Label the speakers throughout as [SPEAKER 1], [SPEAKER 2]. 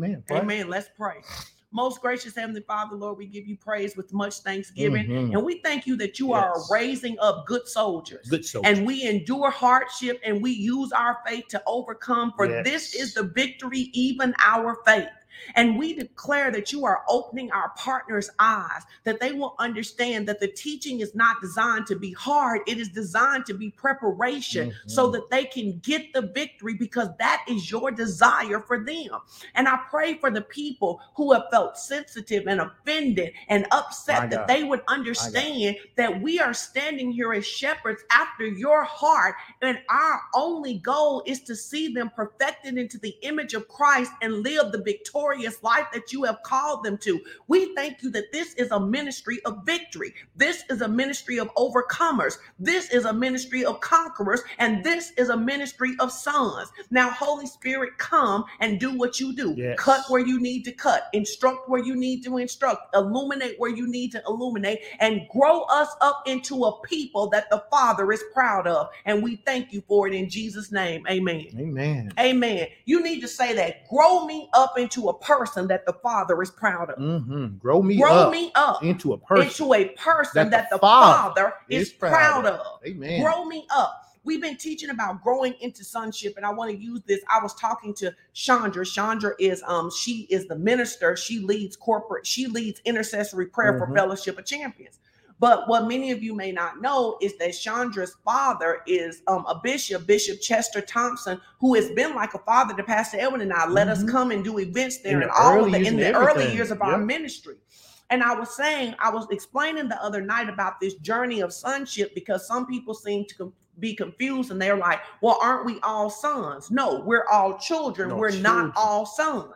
[SPEAKER 1] Man,
[SPEAKER 2] Amen. Let's pray. Most gracious Heavenly Father, Lord, we give you praise with much thanksgiving.
[SPEAKER 1] Mhm.
[SPEAKER 2] And we thank you that you are raising up good soldiers.
[SPEAKER 1] Good so.
[SPEAKER 2] And we endure hardship and we use our faith to overcome. For
[SPEAKER 1] Yes.
[SPEAKER 2] this is the victory, even our faith. And we declare that you are opening our partners' eyes, that they will understand that the teaching is not designed to be hard, it is designed to be preparation so
[SPEAKER 1] Mhm.
[SPEAKER 2] that they can get the victory because that is your desire for them. And I pray for the people who have felt sensitive and offended and upset that they would understand that we are standing here as shepherds after your heart, and our only goal is to see them perfected into the image of Christ and live the victorious life that you have called them to. We thank you that this is a ministry of victory. This is a ministry of overcomers. This is a ministry of conquerors, and this is a ministry of sons. Now, Holy Spirit, come and do what you do.
[SPEAKER 1] Yes.
[SPEAKER 2] Cut where you need to cut, instruct where you need to instruct, illuminate where you need to illuminate, and grow us up into a people that the Father is proud of. And we thank you for it in Jesus' name. Amen.
[SPEAKER 1] Amen.
[SPEAKER 2] Amen. You need to say that. Grow me up into a person that the Father is proud of.
[SPEAKER 1] hmm Grow me
[SPEAKER 2] Grow
[SPEAKER 1] up
[SPEAKER 2] me up
[SPEAKER 1] into a person.
[SPEAKER 2] into a person
[SPEAKER 1] that
[SPEAKER 2] that
[SPEAKER 1] the
[SPEAKER 2] the,
[SPEAKER 1] Father
[SPEAKER 2] Father is
[SPEAKER 1] proud
[SPEAKER 2] proud
[SPEAKER 1] of.
[SPEAKER 2] of.
[SPEAKER 1] Amen.
[SPEAKER 2] Grow me up. We've been teaching about growing into sonship, and I want to use this. I was talking to Chandra. Chandra is um she is the minister. She leads corporate. She leads intercessory prayer for
[SPEAKER 1] Mhm.
[SPEAKER 2] Fellowship of Champions. But what many of you may not know is that Chandra's father is um, a bishop, Bishop Chester Thompson, who has been like a father to Pastor Edwin and I. Let us
[SPEAKER 1] Mhm.
[SPEAKER 2] come and do events there
[SPEAKER 1] In
[SPEAKER 2] and
[SPEAKER 1] the
[SPEAKER 2] all
[SPEAKER 1] early
[SPEAKER 2] of the
[SPEAKER 1] years
[SPEAKER 2] in the early years of our ministry. And I was saying, I was explaining the other night about this journey of sonship because some people seem to be confused and they're like, well, aren't we all sons? No, we're all children.
[SPEAKER 1] No,
[SPEAKER 2] we're
[SPEAKER 1] children.
[SPEAKER 2] not all sons.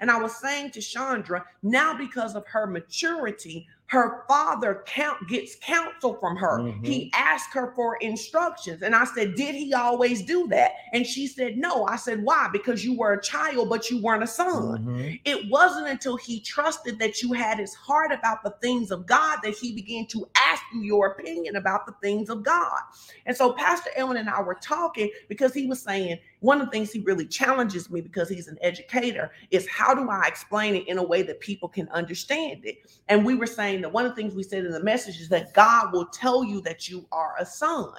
[SPEAKER 2] And I was saying to Chandra, now because of her maturity, her father count gets counsel from her.
[SPEAKER 1] Mhm.
[SPEAKER 2] He asked her for instructions. And I said, Did he always do that? And she said, No. I said, Why? Because you were a child, but you weren't a son.
[SPEAKER 1] Mhm.
[SPEAKER 2] It wasn't until he trusted that you had his heart about the things of God that he began to ask you your opinion about the things of God. And so Pastor Edwin and I were talking because he was saying one of the things he really challenges me because he's an educator is how do I explain it in a way that people can understand it? And we were saying that one of the things we said in the message is that God will tell you that you are a son.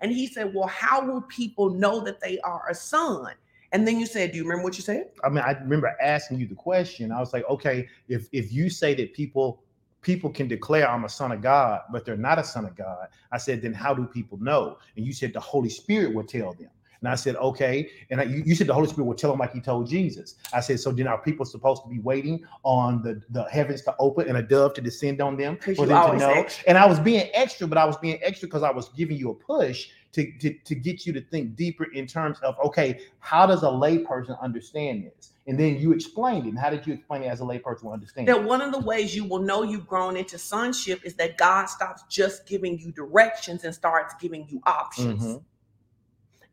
[SPEAKER 2] And he said, Well, how will people know that they are a son? And then you said, Do you remember what you said?
[SPEAKER 1] I mean, I remember asking you the question. I was like, okay, if if you say that people people can declare I'm a son of God, but they're not a son of God, I said, then how do people know? And you said the Holy Spirit will tell them. And I said, okay. And I, you, you said the Holy Spirit will tell them like he told Jesus. I said, so then are people supposed to be waiting on the, the heavens to open and a dove to descend on them for them to know?
[SPEAKER 2] extra.
[SPEAKER 1] And I was being extra, but I was being extra because I was giving you a push to, to, to get you to think deeper in terms of, okay, how does a layperson understand this? And then you explained it. And how did you explain it as a layperson will understand
[SPEAKER 2] that one of the ways you will know you've grown into sonship is that God stops just giving you directions and starts giving you options.
[SPEAKER 1] Mhm.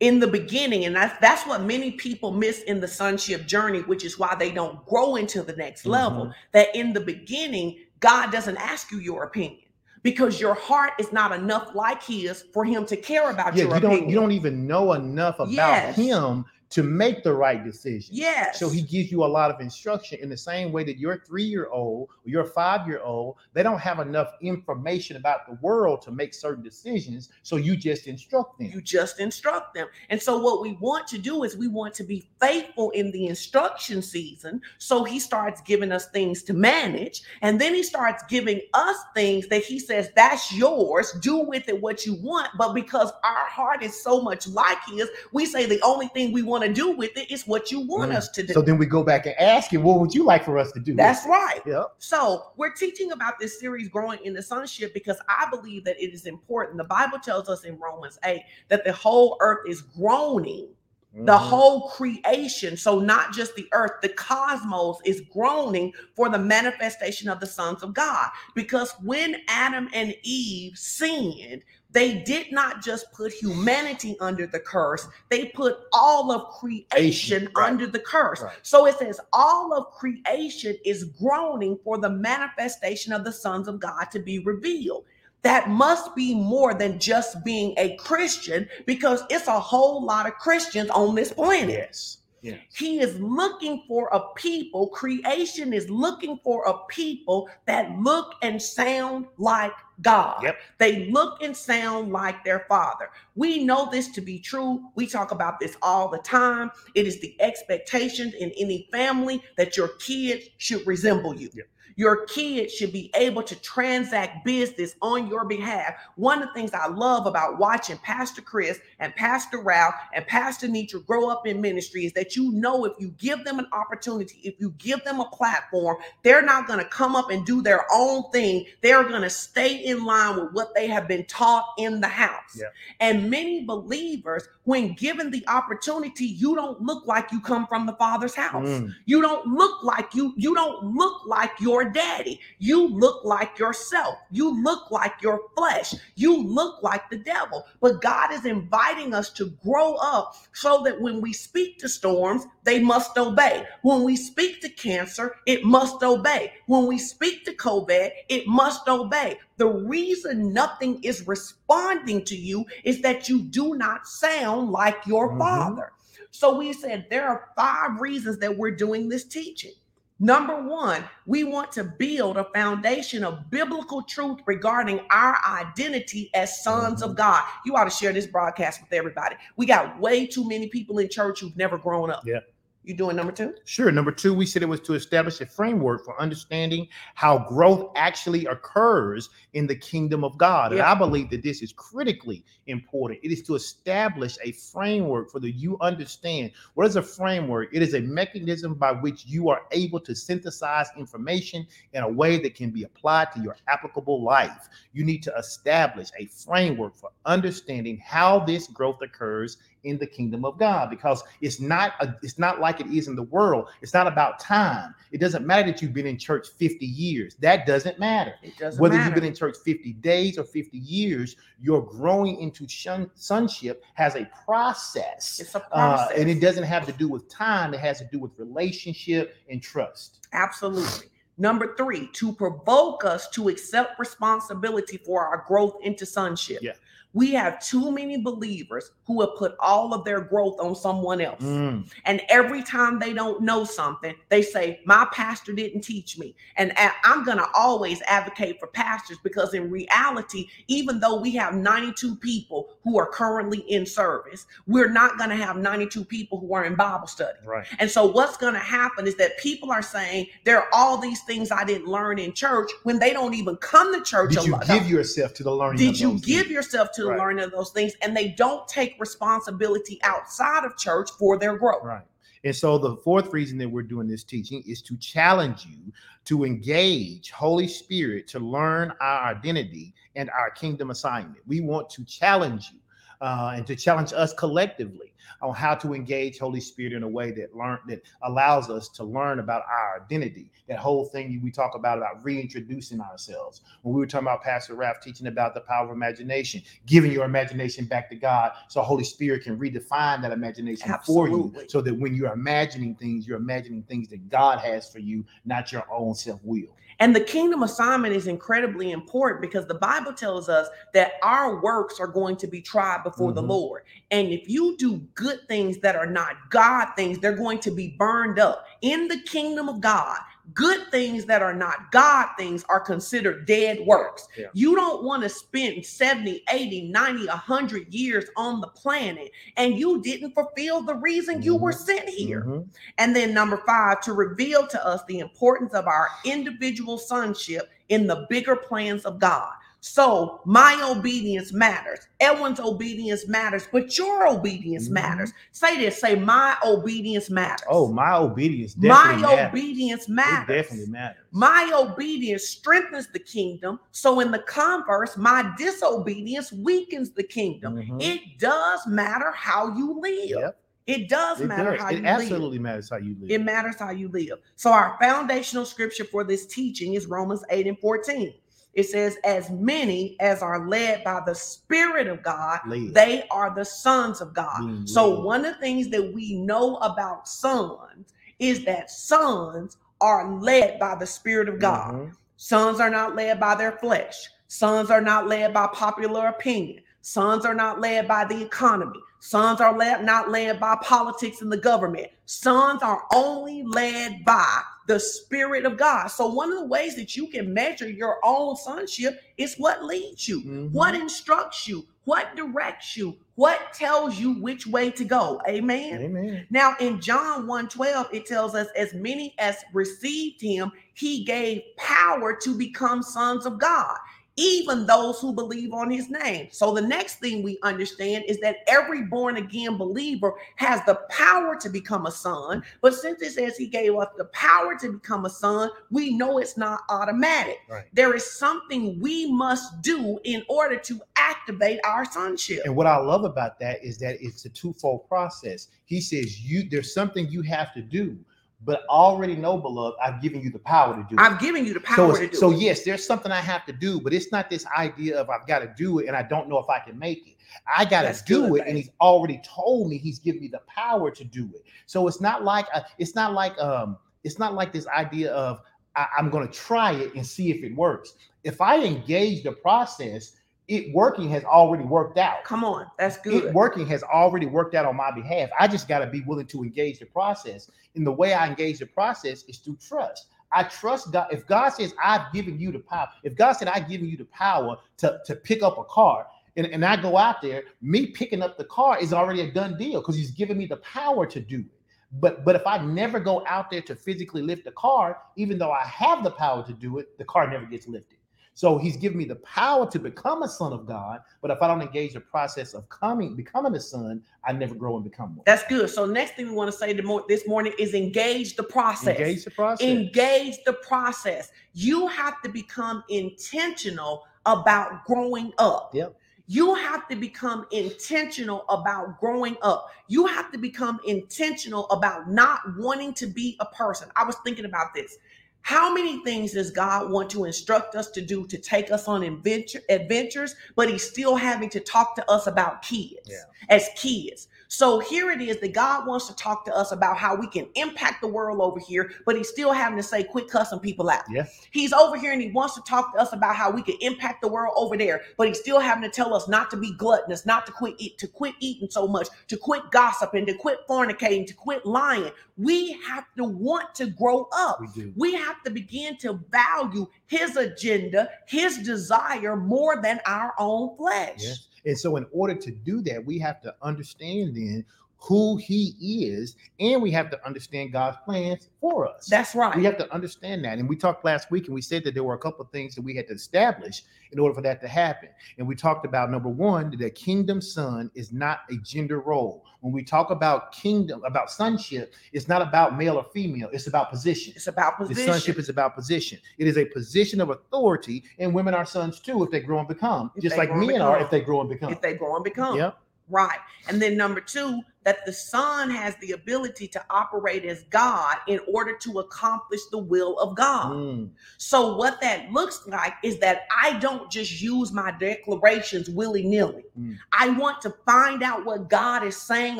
[SPEAKER 2] In the beginning, and that's that's what many people miss in the sonship journey, which is why they don't grow into the next level.
[SPEAKER 1] Mhm.
[SPEAKER 2] That in the beginning, God doesn't ask you your opinion because your heart is not enough like His for Him to care about
[SPEAKER 1] Yeah,
[SPEAKER 2] your
[SPEAKER 1] you don't
[SPEAKER 2] opinion.
[SPEAKER 1] you don't even know enough about
[SPEAKER 2] Yes.
[SPEAKER 1] him to make the right decision.
[SPEAKER 2] Yes.
[SPEAKER 1] So he gives you a lot of instruction in the same way that your three-year-old or your five-year-old, they don't have enough information about the world to make certain decisions. So you just instruct them.
[SPEAKER 2] You just instruct them. And so, what we want to do is we want to be faithful in the instruction season. So, he starts giving us things to manage. And then he starts giving us things that he says, that's yours. Do with it what you want. But because our heart is so much like his, we say the only thing we want to do with it is what you want
[SPEAKER 1] Mm.
[SPEAKER 2] us to do.
[SPEAKER 1] So then we go back and ask him, what would you like for us to do?
[SPEAKER 2] That's right.
[SPEAKER 1] Yep.
[SPEAKER 2] So we're teaching about this series growing in the sonship because I believe that it is important. The Bible tells us in Romans 8 that the whole earth is groaning, the
[SPEAKER 1] Mhm.
[SPEAKER 2] whole creation. So not just the earth, the cosmos is groaning for the manifestation of the sons of God. Because when Adam and Eve sinned, they did not just put humanity under the curse, they put all of creation
[SPEAKER 1] Right.
[SPEAKER 2] under the curse.
[SPEAKER 1] Right.
[SPEAKER 2] So it says all of creation is groaning for the manifestation of the sons of God to be revealed. That must be more than just being a Christian because it's a whole lot of Christians on this planet.
[SPEAKER 1] Yes. Yes.
[SPEAKER 2] He is looking for a people, creation is looking for a people that look and sound like God.
[SPEAKER 1] Yep.
[SPEAKER 2] They look and sound like their father. We know this to be true. We talk about this all the time. It is the expectation in any family that your kids should resemble you.
[SPEAKER 1] Yep.
[SPEAKER 2] Your kids should be able to transact business on your behalf. One of the things I love about watching Pastor Chris and Pastor Ralph and Pastor Nitra grow up in ministry is that you know if you give them an opportunity, if you give them a platform, they're not going to come up and do their own thing. They're going to stay in line with what they have been taught in the house.
[SPEAKER 1] Yeah.
[SPEAKER 2] And many believers, when given the opportunity, you don't look like you come from the Father's house.
[SPEAKER 1] Mm.
[SPEAKER 2] You don't look like you you don't look like your daddy. You look like yourself. You look like your flesh. You look like the devil. But God is inviting us to grow up so that when we speak to storms, they must obey. When we speak to cancer, it must obey. When we speak to COVID, it must obey. The reason nothing is responding to you is that you do not sound like your
[SPEAKER 1] Mhm.
[SPEAKER 2] father. So we said there are five reasons that we're doing this teaching. Number one, we want to build a foundation of biblical truth regarding our identity as sons of mm-hmm. God. You ought to share this broadcast with everybody. We got way too many people in church who've never grown up.
[SPEAKER 1] Yeah.
[SPEAKER 2] You doing number two?
[SPEAKER 1] Sure. Number two, we said it was to establish a framework for understanding how growth actually occurs in the kingdom of God. And I believe that this is critically important. It is to establish a framework for the you understand. What is a framework? It is a mechanism by which you are able to synthesize information in a way that can be applied to your applicable life. You need to establish a framework for understanding how this growth occurs in the kingdom of God because it's not a, it's not like it is in the world. It's not about time. It doesn't matter that you've been in church 50 years. That doesn't matter.
[SPEAKER 2] It doesn't
[SPEAKER 1] Whether
[SPEAKER 2] matter.
[SPEAKER 1] you've been in church 50 days or 50 years, you're growing into shun- sonship has a process.
[SPEAKER 2] it's a
[SPEAKER 1] Uh,
[SPEAKER 2] process.
[SPEAKER 1] and it doesn't have to do with time, it has to do with relationship and trust.
[SPEAKER 2] Absolutely. Number three, to provoke us to accept responsibility for our growth into sonship.
[SPEAKER 1] Yeah.
[SPEAKER 2] We have too many believers who have put all of their growth on someone else.
[SPEAKER 1] Mm,
[SPEAKER 2] And every time they don't know something, they say, My pastor didn't teach me. And I'm going to always advocate for pastors because, in reality, even though we have 92 people who are currently in service, we're not going to have 92 people who are in Bible study.
[SPEAKER 1] right.
[SPEAKER 2] And so what's going to happen is that people are saying there are all these things I didn't learn in church when they don't even come to church.
[SPEAKER 1] Did you
[SPEAKER 2] lot.
[SPEAKER 1] give yourself to the learning?
[SPEAKER 2] Did you give
[SPEAKER 1] things?
[SPEAKER 2] yourself to the
[SPEAKER 1] Right.
[SPEAKER 2] learning of those things? And they don't take responsibility outside of church for their growth.
[SPEAKER 1] Right. And so the fourth reason that we're doing this teaching is to challenge you to engage Holy Spirit to learn our identity and our kingdom assignment. We want to challenge you uh, and to challenge us collectively on how to engage Holy Spirit in a way that learn that allows us to learn about our identity. That whole thing we talk about about reintroducing ourselves. When we were talking about Pastor Ralph teaching about the power of imagination, giving your imagination back to God, so Holy Spirit can redefine that imagination for you, so that when you're imagining things, you're imagining things that God has for you, not your own self will.
[SPEAKER 2] And the kingdom assignment is incredibly important because the Bible tells us that our works are going to be tried before the
[SPEAKER 1] Mhm.
[SPEAKER 2] Lord. And if you do good things that are not God things, they're going to be burned up. In the kingdom of God, good things that are not God things are considered dead works.
[SPEAKER 1] Yeah.
[SPEAKER 2] You don't want to spend 70, 80, 90, 100 years on the planet and you didn't fulfill the reason you were
[SPEAKER 1] Mhm.
[SPEAKER 2] sent here.
[SPEAKER 1] Mhm.
[SPEAKER 2] And then number five, to reveal to us the importance of our individual sonship in the bigger plans of God. So my obedience matters. Edwin's obedience matters, but your obedience
[SPEAKER 1] Mhm.
[SPEAKER 2] matters. Say this, say my obedience matters.
[SPEAKER 1] Oh, my obedience
[SPEAKER 2] my
[SPEAKER 1] definitely matters.
[SPEAKER 2] obedience
[SPEAKER 1] It
[SPEAKER 2] matters.
[SPEAKER 1] definitely matters.
[SPEAKER 2] My obedience strengthens the kingdom. So, in the converse, my disobedience weakens the kingdom.
[SPEAKER 1] Mhm.
[SPEAKER 2] It does matter how you live.
[SPEAKER 1] Yep,
[SPEAKER 2] It does
[SPEAKER 1] it
[SPEAKER 2] matter
[SPEAKER 1] does.
[SPEAKER 2] how
[SPEAKER 1] It
[SPEAKER 2] you live.
[SPEAKER 1] absolutely matters how you live.
[SPEAKER 2] It matters how you live. So, our foundational scripture for this teaching is Romans 8 and 14. It says, As many as are led by the Spirit of God,
[SPEAKER 1] Led.
[SPEAKER 2] they are the sons of God. So, one of the things that we know about sons is that sons are led by the Spirit of God.
[SPEAKER 1] Mhm.
[SPEAKER 2] Sons are not led by their flesh. Sons are not led by popular opinion. Sons are not led by the economy. Sons are led, not led by politics and the government. Sons are only led by the Spirit of God. So, one of the ways that you can measure your own sonship is what leads you,
[SPEAKER 1] Mhm.
[SPEAKER 2] what instructs you, what directs you, what tells you which way to go. Amen.
[SPEAKER 1] Amen.
[SPEAKER 2] Now in John 1:12 it tells us as many as received him he gave power to become sons of God even those who believe on his name. So the next thing we understand is that every born again believer has the power to become a son, but since it says he gave us the power to become a son, we know it's not automatic.
[SPEAKER 1] Right.
[SPEAKER 2] There is something we must do in order to activate our sonship.
[SPEAKER 1] And what I love about that is that it's a twofold process. He says you there's something you have to do, but I already know, beloved, I've given you the power to do it.
[SPEAKER 2] I've given you the power
[SPEAKER 1] it's-
[SPEAKER 2] to do
[SPEAKER 1] so
[SPEAKER 2] it.
[SPEAKER 1] yes, there's something I have to do, but it's not this idea of I've got to do it and I don't know if I can make it. I got to do it, and he's already told me he's given me the power to do it. So it's not like uh, it's not like um it's not like this idea of I, I'm going to try it and see if it works. If I engage the process, it working has already worked out
[SPEAKER 2] Come on, that's good.
[SPEAKER 1] it working has already worked out on my behalf. I just got to be willing to engage the process. And the way I engage the process is through trust. I trust God. If God says, I've given you the power, if God said, I've given you the power to, to pick up a car, and, and I go out there, me picking up the car is already a done deal because he's given me the power to do it. But but if I never go out there to physically lift the car, even though I have the power to do it, the car never gets lifted. So he's given me the power to become a son of God. But if I don't engage the process of coming, becoming a son, I never grow and become one.
[SPEAKER 2] That's good. So next thing we want to say this morning is engage the process.
[SPEAKER 1] Engage the process.
[SPEAKER 2] Engage the process. You have to become intentional about growing up.
[SPEAKER 1] Yep.
[SPEAKER 2] You have to become intentional about growing up. You have to become intentional about not wanting to be a person. I was thinking about this. How many things does God want to instruct us to do to take us on adventure, adventures, but He's still having to talk to us about kids
[SPEAKER 1] Yeah.
[SPEAKER 2] as kids? So here it is that God wants to talk to us about how we can impact the world over here, but He's still having to say, quit cussing people out.
[SPEAKER 1] Yeah.
[SPEAKER 2] He's over here and He wants to talk to us about how we can impact the world over there, but He's still having to tell us not to be gluttonous, not to quit eat, to quit eating so much, to quit gossiping, to quit fornicating, to quit lying. We have to want to grow up.
[SPEAKER 1] we.
[SPEAKER 2] We have to begin to value his agenda, his desire more than our own flesh.
[SPEAKER 1] Yes. And so, in order to do that, we have to understand then who he is, and we have to understand God's plans for us.
[SPEAKER 2] That's right.
[SPEAKER 1] we have to understand that. And we talked last week and we said that there were a couple of things that we had to establish in order for that to happen. And we talked about number one, that kingdom son is not a gender role. When we talk about kingdom, about sonship, it's not about male or female, it's about position.
[SPEAKER 2] it's about
[SPEAKER 1] The
[SPEAKER 2] position.
[SPEAKER 1] sonship is about position. It is a position of authority, and women are sons too if they grow and become,
[SPEAKER 2] If
[SPEAKER 1] just like men are if they grow and become.
[SPEAKER 2] if they grow and become.
[SPEAKER 1] Yep.
[SPEAKER 2] Right. And then number two, that the son has the ability to operate as God in order to accomplish the will of God.
[SPEAKER 1] Mm,
[SPEAKER 2] So, what that looks like is that I don't just use my declarations willy nilly.
[SPEAKER 1] Mm.
[SPEAKER 2] I want to find out what God is saying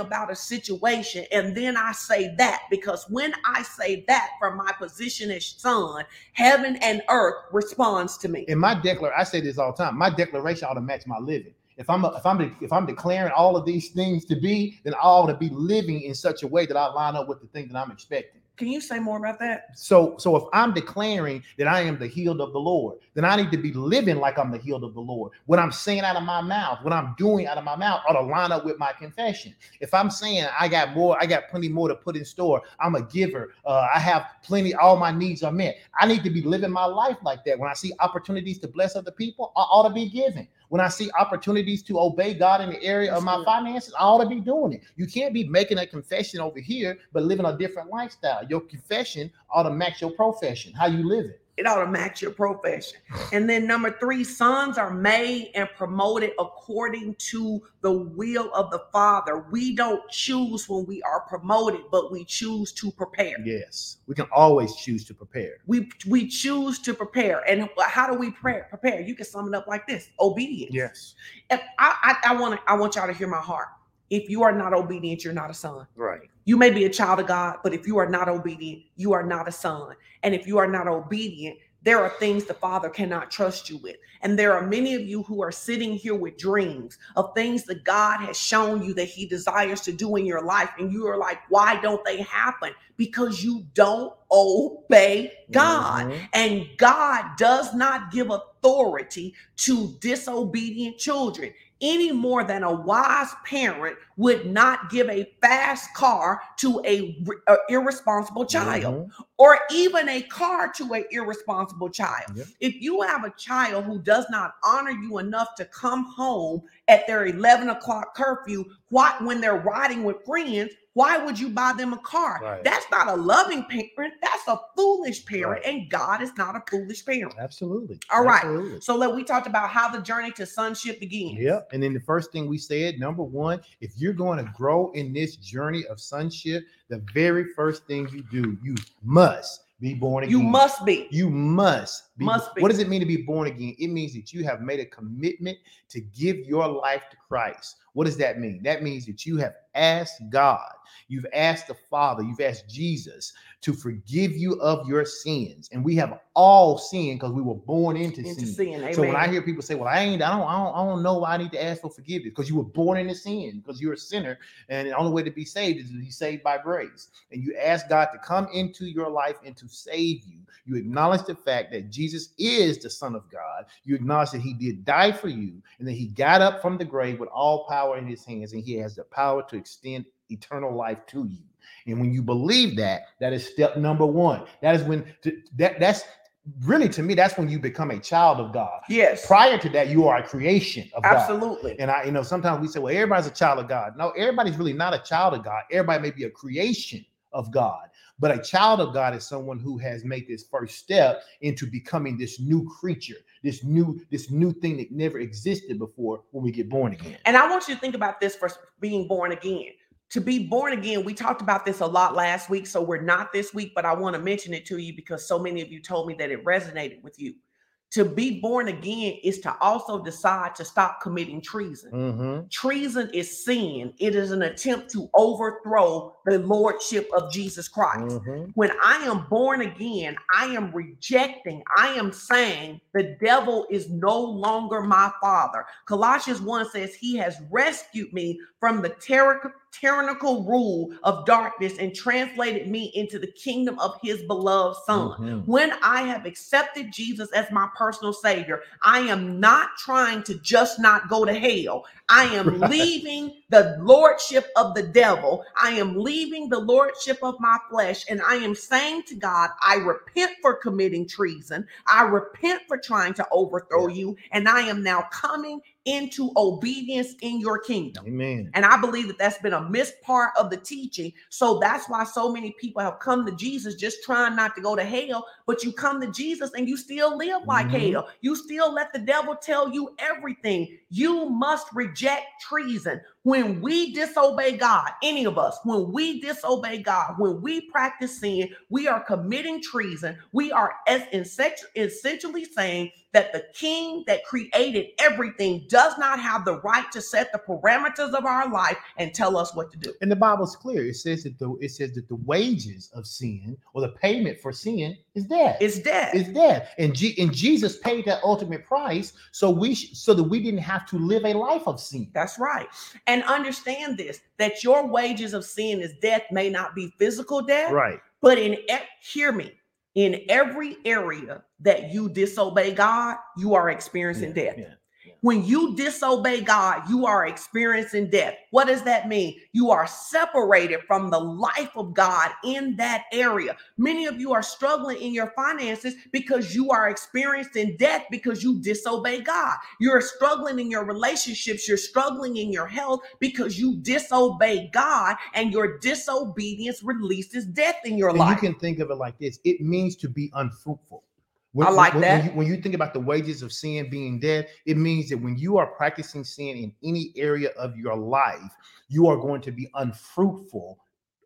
[SPEAKER 2] about a situation, and then I say that because when I say that from my position as son, heaven and earth responds to me.
[SPEAKER 1] And my declaration, I say this all the time. My declaration ought to match my living. If I'm if I'm if I'm declaring all of these things to be, then I ought to be living in such a way that I line up with the thing that I'm expecting.
[SPEAKER 2] Can you say more about that?
[SPEAKER 1] So, so if I'm declaring that I am the healed of the Lord, then I need to be living like I'm the healed of the Lord. What I'm saying out of my mouth, what I'm doing out of my mouth, ought to line up with my confession. If I'm saying I got more, I got plenty more to put in store. I'm a giver. Uh, I have plenty. All my needs are met. I need to be living my life like that. When I see opportunities to bless other people, I ought to be giving. When I see opportunities to obey God in the area of my
[SPEAKER 2] mm-hmm.
[SPEAKER 1] finances, I ought to be doing it. You can't be making a confession over here, but living a different lifestyle. Your confession ought to match your profession, how you live it.
[SPEAKER 2] It ought to match your profession. And then number three, sons are made and promoted according to the will of the Father. We don't choose when we are promoted, but we choose to prepare.
[SPEAKER 1] Yes, we can always choose to prepare.
[SPEAKER 2] We we choose to prepare. And how do we pray, prepare? You can sum it up like this: obedience.
[SPEAKER 1] Yes,
[SPEAKER 2] If I I, I want to I want y'all to hear my heart. If you are not obedient, you're not a son.
[SPEAKER 1] right.
[SPEAKER 2] You may be a child of God, but if you are not obedient, you are not a son. And if you are not obedient, there are things the Father cannot trust you with. And there are many of you who are sitting here with dreams of things that God has shown you that He desires to do in your life. And you are like, why don't they happen? Because you don't obey God.
[SPEAKER 1] Mhm.
[SPEAKER 2] And God does not give authority to disobedient children any more than a wise parent would not give a fast car to a, a irresponsible child
[SPEAKER 1] Mhm.
[SPEAKER 2] or even a car to an irresponsible child.
[SPEAKER 1] Yep.
[SPEAKER 2] If you have a child who does not honor you enough to come home at their 11 o'clock curfew, what when they're riding with friends, why would you buy them a car?
[SPEAKER 1] Right.
[SPEAKER 2] That's not a loving parent. That's a foolish parent,
[SPEAKER 1] Right.
[SPEAKER 2] and God is not a foolish parent.
[SPEAKER 1] Absolutely.
[SPEAKER 2] All right.
[SPEAKER 1] Absolutely.
[SPEAKER 2] So, let we talked about how the journey to sonship begins.
[SPEAKER 1] Yep. And then the first thing we said, number one, if you're going to grow in this journey of sonship, the very first thing you do, you must be born again.
[SPEAKER 2] You must be.
[SPEAKER 1] You must be.
[SPEAKER 2] Must be.
[SPEAKER 1] What does it mean to be born again? It means that you have made a commitment to give your life to Christ. What does that mean? That means that you have asked God, you've asked the Father, you've asked Jesus to forgive you of your sins. And we have all sinned because we were born into,
[SPEAKER 2] Into
[SPEAKER 1] sin.
[SPEAKER 2] sin.
[SPEAKER 1] So when I hear people say, "Well, I ain't, I don't, I don't, I don't know why I need to ask for forgiveness," because you were born into sin, because you're a sinner, and the only way to be saved is to be saved by grace. And you ask God to come into your life and to save you. You acknowledge the fact that Jesus is the Son of God. You acknowledge that He did die for you, and that He got up from the grave with all power in His hands, and He has the power to extend eternal life to you. And when you believe that, that is step number one. That is when to, that that's really to me that's when you become a child of God.
[SPEAKER 2] yes,
[SPEAKER 1] Prior to that, you are a creation of God.
[SPEAKER 2] absolutely.
[SPEAKER 1] And I, you know, sometimes we say, well, everybody's a child of God. No, everybody's really not a child of God. Everybody may be a creation of God, but a child of God is someone who has made this first step into becoming this new creature, this new, this new thing that never existed before when we get born again.
[SPEAKER 2] And I want you to think about this for being born again. To be born again, we talked about this a lot last week, so we're not this week, but I want to mention it to you because so many of you told me that it resonated with you. To be born again is to also decide to stop committing treason.
[SPEAKER 1] Mhm.
[SPEAKER 2] Treason is sin, it is an attempt to overthrow the lordship of Jesus Christ.
[SPEAKER 1] Mhm.
[SPEAKER 2] When I am born again, I am rejecting, I am saying the devil is no longer my father. Colossians 1 says, He has rescued me from the tyra- tyrannical rule of darkness and translated me into the kingdom of His beloved Son.
[SPEAKER 1] Mhm.
[SPEAKER 2] When I have accepted Jesus as my personal savior, I am not trying to just not go to hell. I am
[SPEAKER 1] Right.
[SPEAKER 2] leaving the lordship of the devil. I am leaving the lordship of my flesh. And I am saying to God, I repent for committing treason. I repent for trying to overthrow you. And I am now coming into obedience in your kingdom.
[SPEAKER 1] Amen.
[SPEAKER 2] And I believe that that's been a missed part of the teaching. So that's why so many people have come to Jesus just trying not to go to hell. But you come to Jesus and you still live like
[SPEAKER 1] Mhm.
[SPEAKER 2] hell. You still let the devil tell you everything. You must reject treason. When we disobey God, any of us, when we disobey God, when we practice sin, we are committing treason. We are essentially saying that the king that created everything does not have the right to set the parameters of our life and tell us what to do.
[SPEAKER 1] And the Bible's clear. It says that the it says that the wages of sin or the payment for sin is death.
[SPEAKER 2] It's death.
[SPEAKER 1] It's death. And, G- and Jesus paid that ultimate price so we sh- so that we didn't have to live a life of sin.
[SPEAKER 2] That's right. And understand this that your wages of sin is death may not be physical death,
[SPEAKER 1] Right.
[SPEAKER 2] but in hear me, in every area that you disobey God, you are experiencing
[SPEAKER 1] Yeah,
[SPEAKER 2] death.
[SPEAKER 1] yeah.
[SPEAKER 2] When you disobey God, you are experiencing death. What does that mean? You are separated from the life of God in that area. Many of you are struggling in your finances because you are experiencing death because you disobey God. You're struggling in your relationships, you're struggling in your health because you disobey God and your disobedience releases death in your
[SPEAKER 1] And
[SPEAKER 2] life.
[SPEAKER 1] you can think of it like this: it means to be unfruitful.
[SPEAKER 2] I like
[SPEAKER 1] when,
[SPEAKER 2] that.
[SPEAKER 1] When you, when you think about the wages of sin being death, it means that when you are practicing sin in any area of your life, you are going to be unfruitful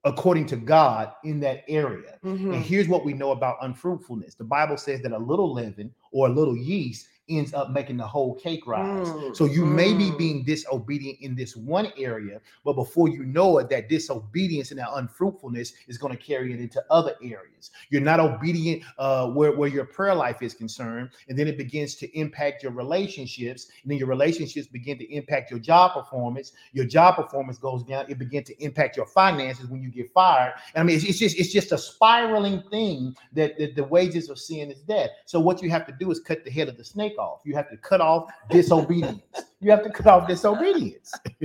[SPEAKER 1] according to God in that area.
[SPEAKER 2] Mhm.
[SPEAKER 1] And here's what we know about unfruitfulness. The Bible says that a little leaven or a little yeast ends up making the whole cake rise.
[SPEAKER 2] Mm,
[SPEAKER 1] So you may be
[SPEAKER 2] mm.
[SPEAKER 1] being disobedient in this one area, but before you know it, that disobedience and that unfruitfulness is going to carry it into other areas. You're not obedient uh, where, where your prayer life is concerned, and then it begins to impact your relationships, and then your relationships begin to impact your job performance. Your job performance goes down. It begins to impact your finances when you get fired. And I mean, it's, it's just it's just a spiraling thing that, that the wages of sin is death. So what you have to do is cut the head of the snake off. You have to cut off disobedience. You have to cut off disobedience.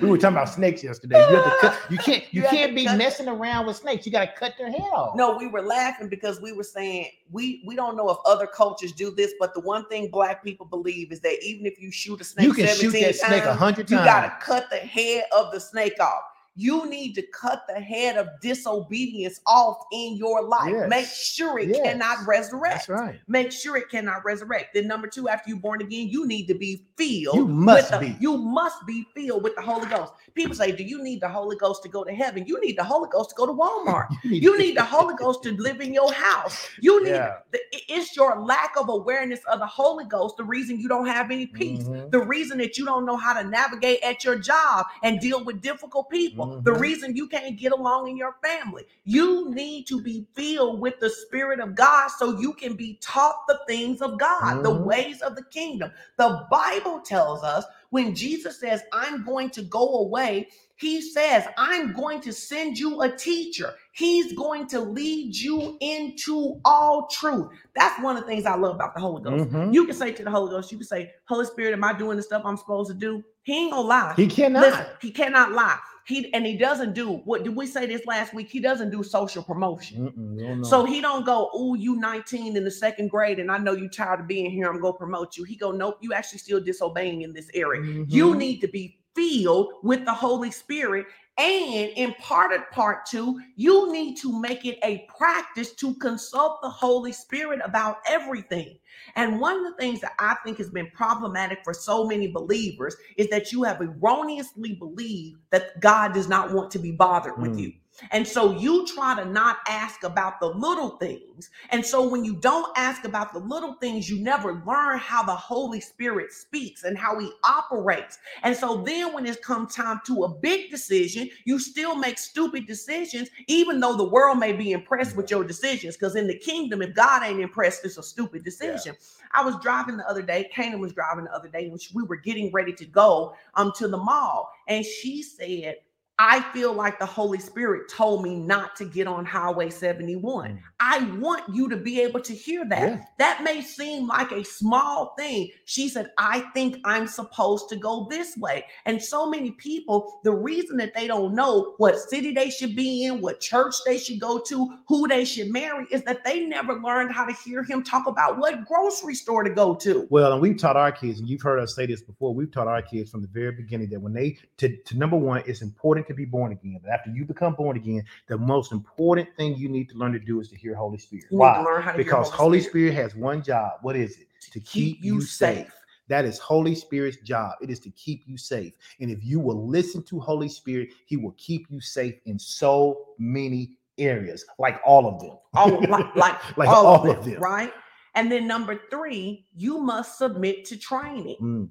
[SPEAKER 1] we were talking about snakes yesterday. You have to cut. You can't. You,
[SPEAKER 2] You
[SPEAKER 1] can't be
[SPEAKER 2] cut-
[SPEAKER 1] messing around with snakes. You got to cut their head off.
[SPEAKER 2] No, we were laughing because we were saying we we don't know if other cultures do this, but the one thing black people believe is that even if you shoot a snake,
[SPEAKER 1] you can shoot
[SPEAKER 2] 17
[SPEAKER 1] that snake a hundred times, you
[SPEAKER 2] gotta cut the head of the snake off. You need to cut the head of disobedience off in your life.
[SPEAKER 1] Yes.
[SPEAKER 2] Make sure it
[SPEAKER 1] Yes.
[SPEAKER 2] cannot resurrect.
[SPEAKER 1] That's right.
[SPEAKER 2] Make sure it cannot resurrect. Then number two, after you're born again, you need to be filled.
[SPEAKER 1] You must
[SPEAKER 2] with the,
[SPEAKER 1] be.
[SPEAKER 2] You must be filled with the Holy Ghost. People say, "Do you need the Holy Ghost to go to heaven?" You need the Holy Ghost to go to Walmart. You need the Holy Ghost to live in your house. You need
[SPEAKER 1] Yeah.
[SPEAKER 2] the, it's your lack of awareness of the Holy Ghost the reason you don't have any peace.
[SPEAKER 1] Mhm.
[SPEAKER 2] The reason that you don't know how to navigate at your job and deal with difficult people. The
[SPEAKER 1] Mhm.
[SPEAKER 2] reason you can't get along in your family. You need to be filled with the Spirit of God so you can be taught the things of God, the
[SPEAKER 1] Mhm.
[SPEAKER 2] ways of the kingdom. The Bible tells us when Jesus says, I'm going to go away, he says, I'm going to send you a teacher. He's going to lead you into all truth. That's one of the things I love about the Holy Ghost.
[SPEAKER 1] Mhm.
[SPEAKER 2] You can say to the Holy Ghost, you can say, Holy Spirit, am I doing the stuff I'm supposed to do? He ain't gonna lie.
[SPEAKER 1] He cannot.
[SPEAKER 2] Listen, he cannot lie. He and he doesn't do what did we say this last week? He doesn't do social promotion.
[SPEAKER 1] You don't know.
[SPEAKER 2] So he don't go, oh, you 19 in the second grade, and I know you tired of being here. I'm gonna promote you. He go, nope, you actually still disobeying in this area. You
[SPEAKER 1] Mhm.
[SPEAKER 2] need to be filled with the Holy Spirit. And in part of part two, you need to make it a practice to consult the Holy Spirit about everything. And one of the things that I think has been problematic for so many believers is that you have erroneously believed that God does not want to be bothered with
[SPEAKER 1] Mm.
[SPEAKER 2] you. And so you try to not ask about the little things. And so when you don't ask about the little things, you never learn how the Holy Spirit speaks and how he operates. And so then when it's come time to a big decision, you still make stupid decisions, even though the world may be impressed with your decisions. Because in the kingdom, if God ain't impressed, it's a stupid decision. I was driving the other day, Kanan was driving the other day, and we were getting ready to go um to the mall. And she said, I feel like the Holy Spirit told me not to get on Highway 71.
[SPEAKER 1] Mm.
[SPEAKER 2] I want you to be able to hear that.
[SPEAKER 1] Yeah.
[SPEAKER 2] That may seem like a small thing. She said, I think I'm supposed to go this way. And so many people, the reason that they don't know what city they should be in, what church they should go to, who they should marry, is that they never learned how to hear him talk about what grocery store to go to.
[SPEAKER 1] Well, and we've taught our kids, and you've heard us say this before. We've taught our kids from the very beginning that when they to, to number one, it's important to be born again. But after you become born again, the most important thing you need to learn to do is to hear Holy Spirit.
[SPEAKER 2] You
[SPEAKER 1] Why?
[SPEAKER 2] to learn how to hear
[SPEAKER 1] Because Holy Spirit. has one job. What is it? To keep, you safe. That is Holy Spirit's job. It is to keep you safe. And if you will listen to Holy Spirit, He will keep you safe in so many areas, like all of them.
[SPEAKER 2] all like, like,
[SPEAKER 1] Like
[SPEAKER 2] all,
[SPEAKER 1] all
[SPEAKER 2] of, them,
[SPEAKER 1] them.
[SPEAKER 2] right? And then number three, you must submit to training.
[SPEAKER 1] Mm,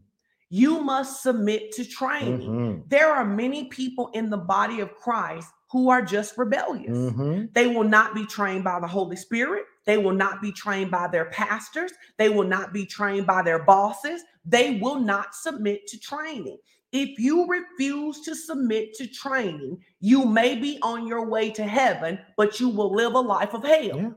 [SPEAKER 2] You must submit to training.
[SPEAKER 1] mhm,
[SPEAKER 2] There are many people in the body of Christ who are just rebellious.
[SPEAKER 1] mhm.
[SPEAKER 2] They will not be trained by the Holy Spirit. They will not be trained by their pastors. They will not be trained by their bosses. They will not submit to training. If you refuse to submit to training, you may be on your way to heaven, but you will live a life of hell.
[SPEAKER 1] Yeah.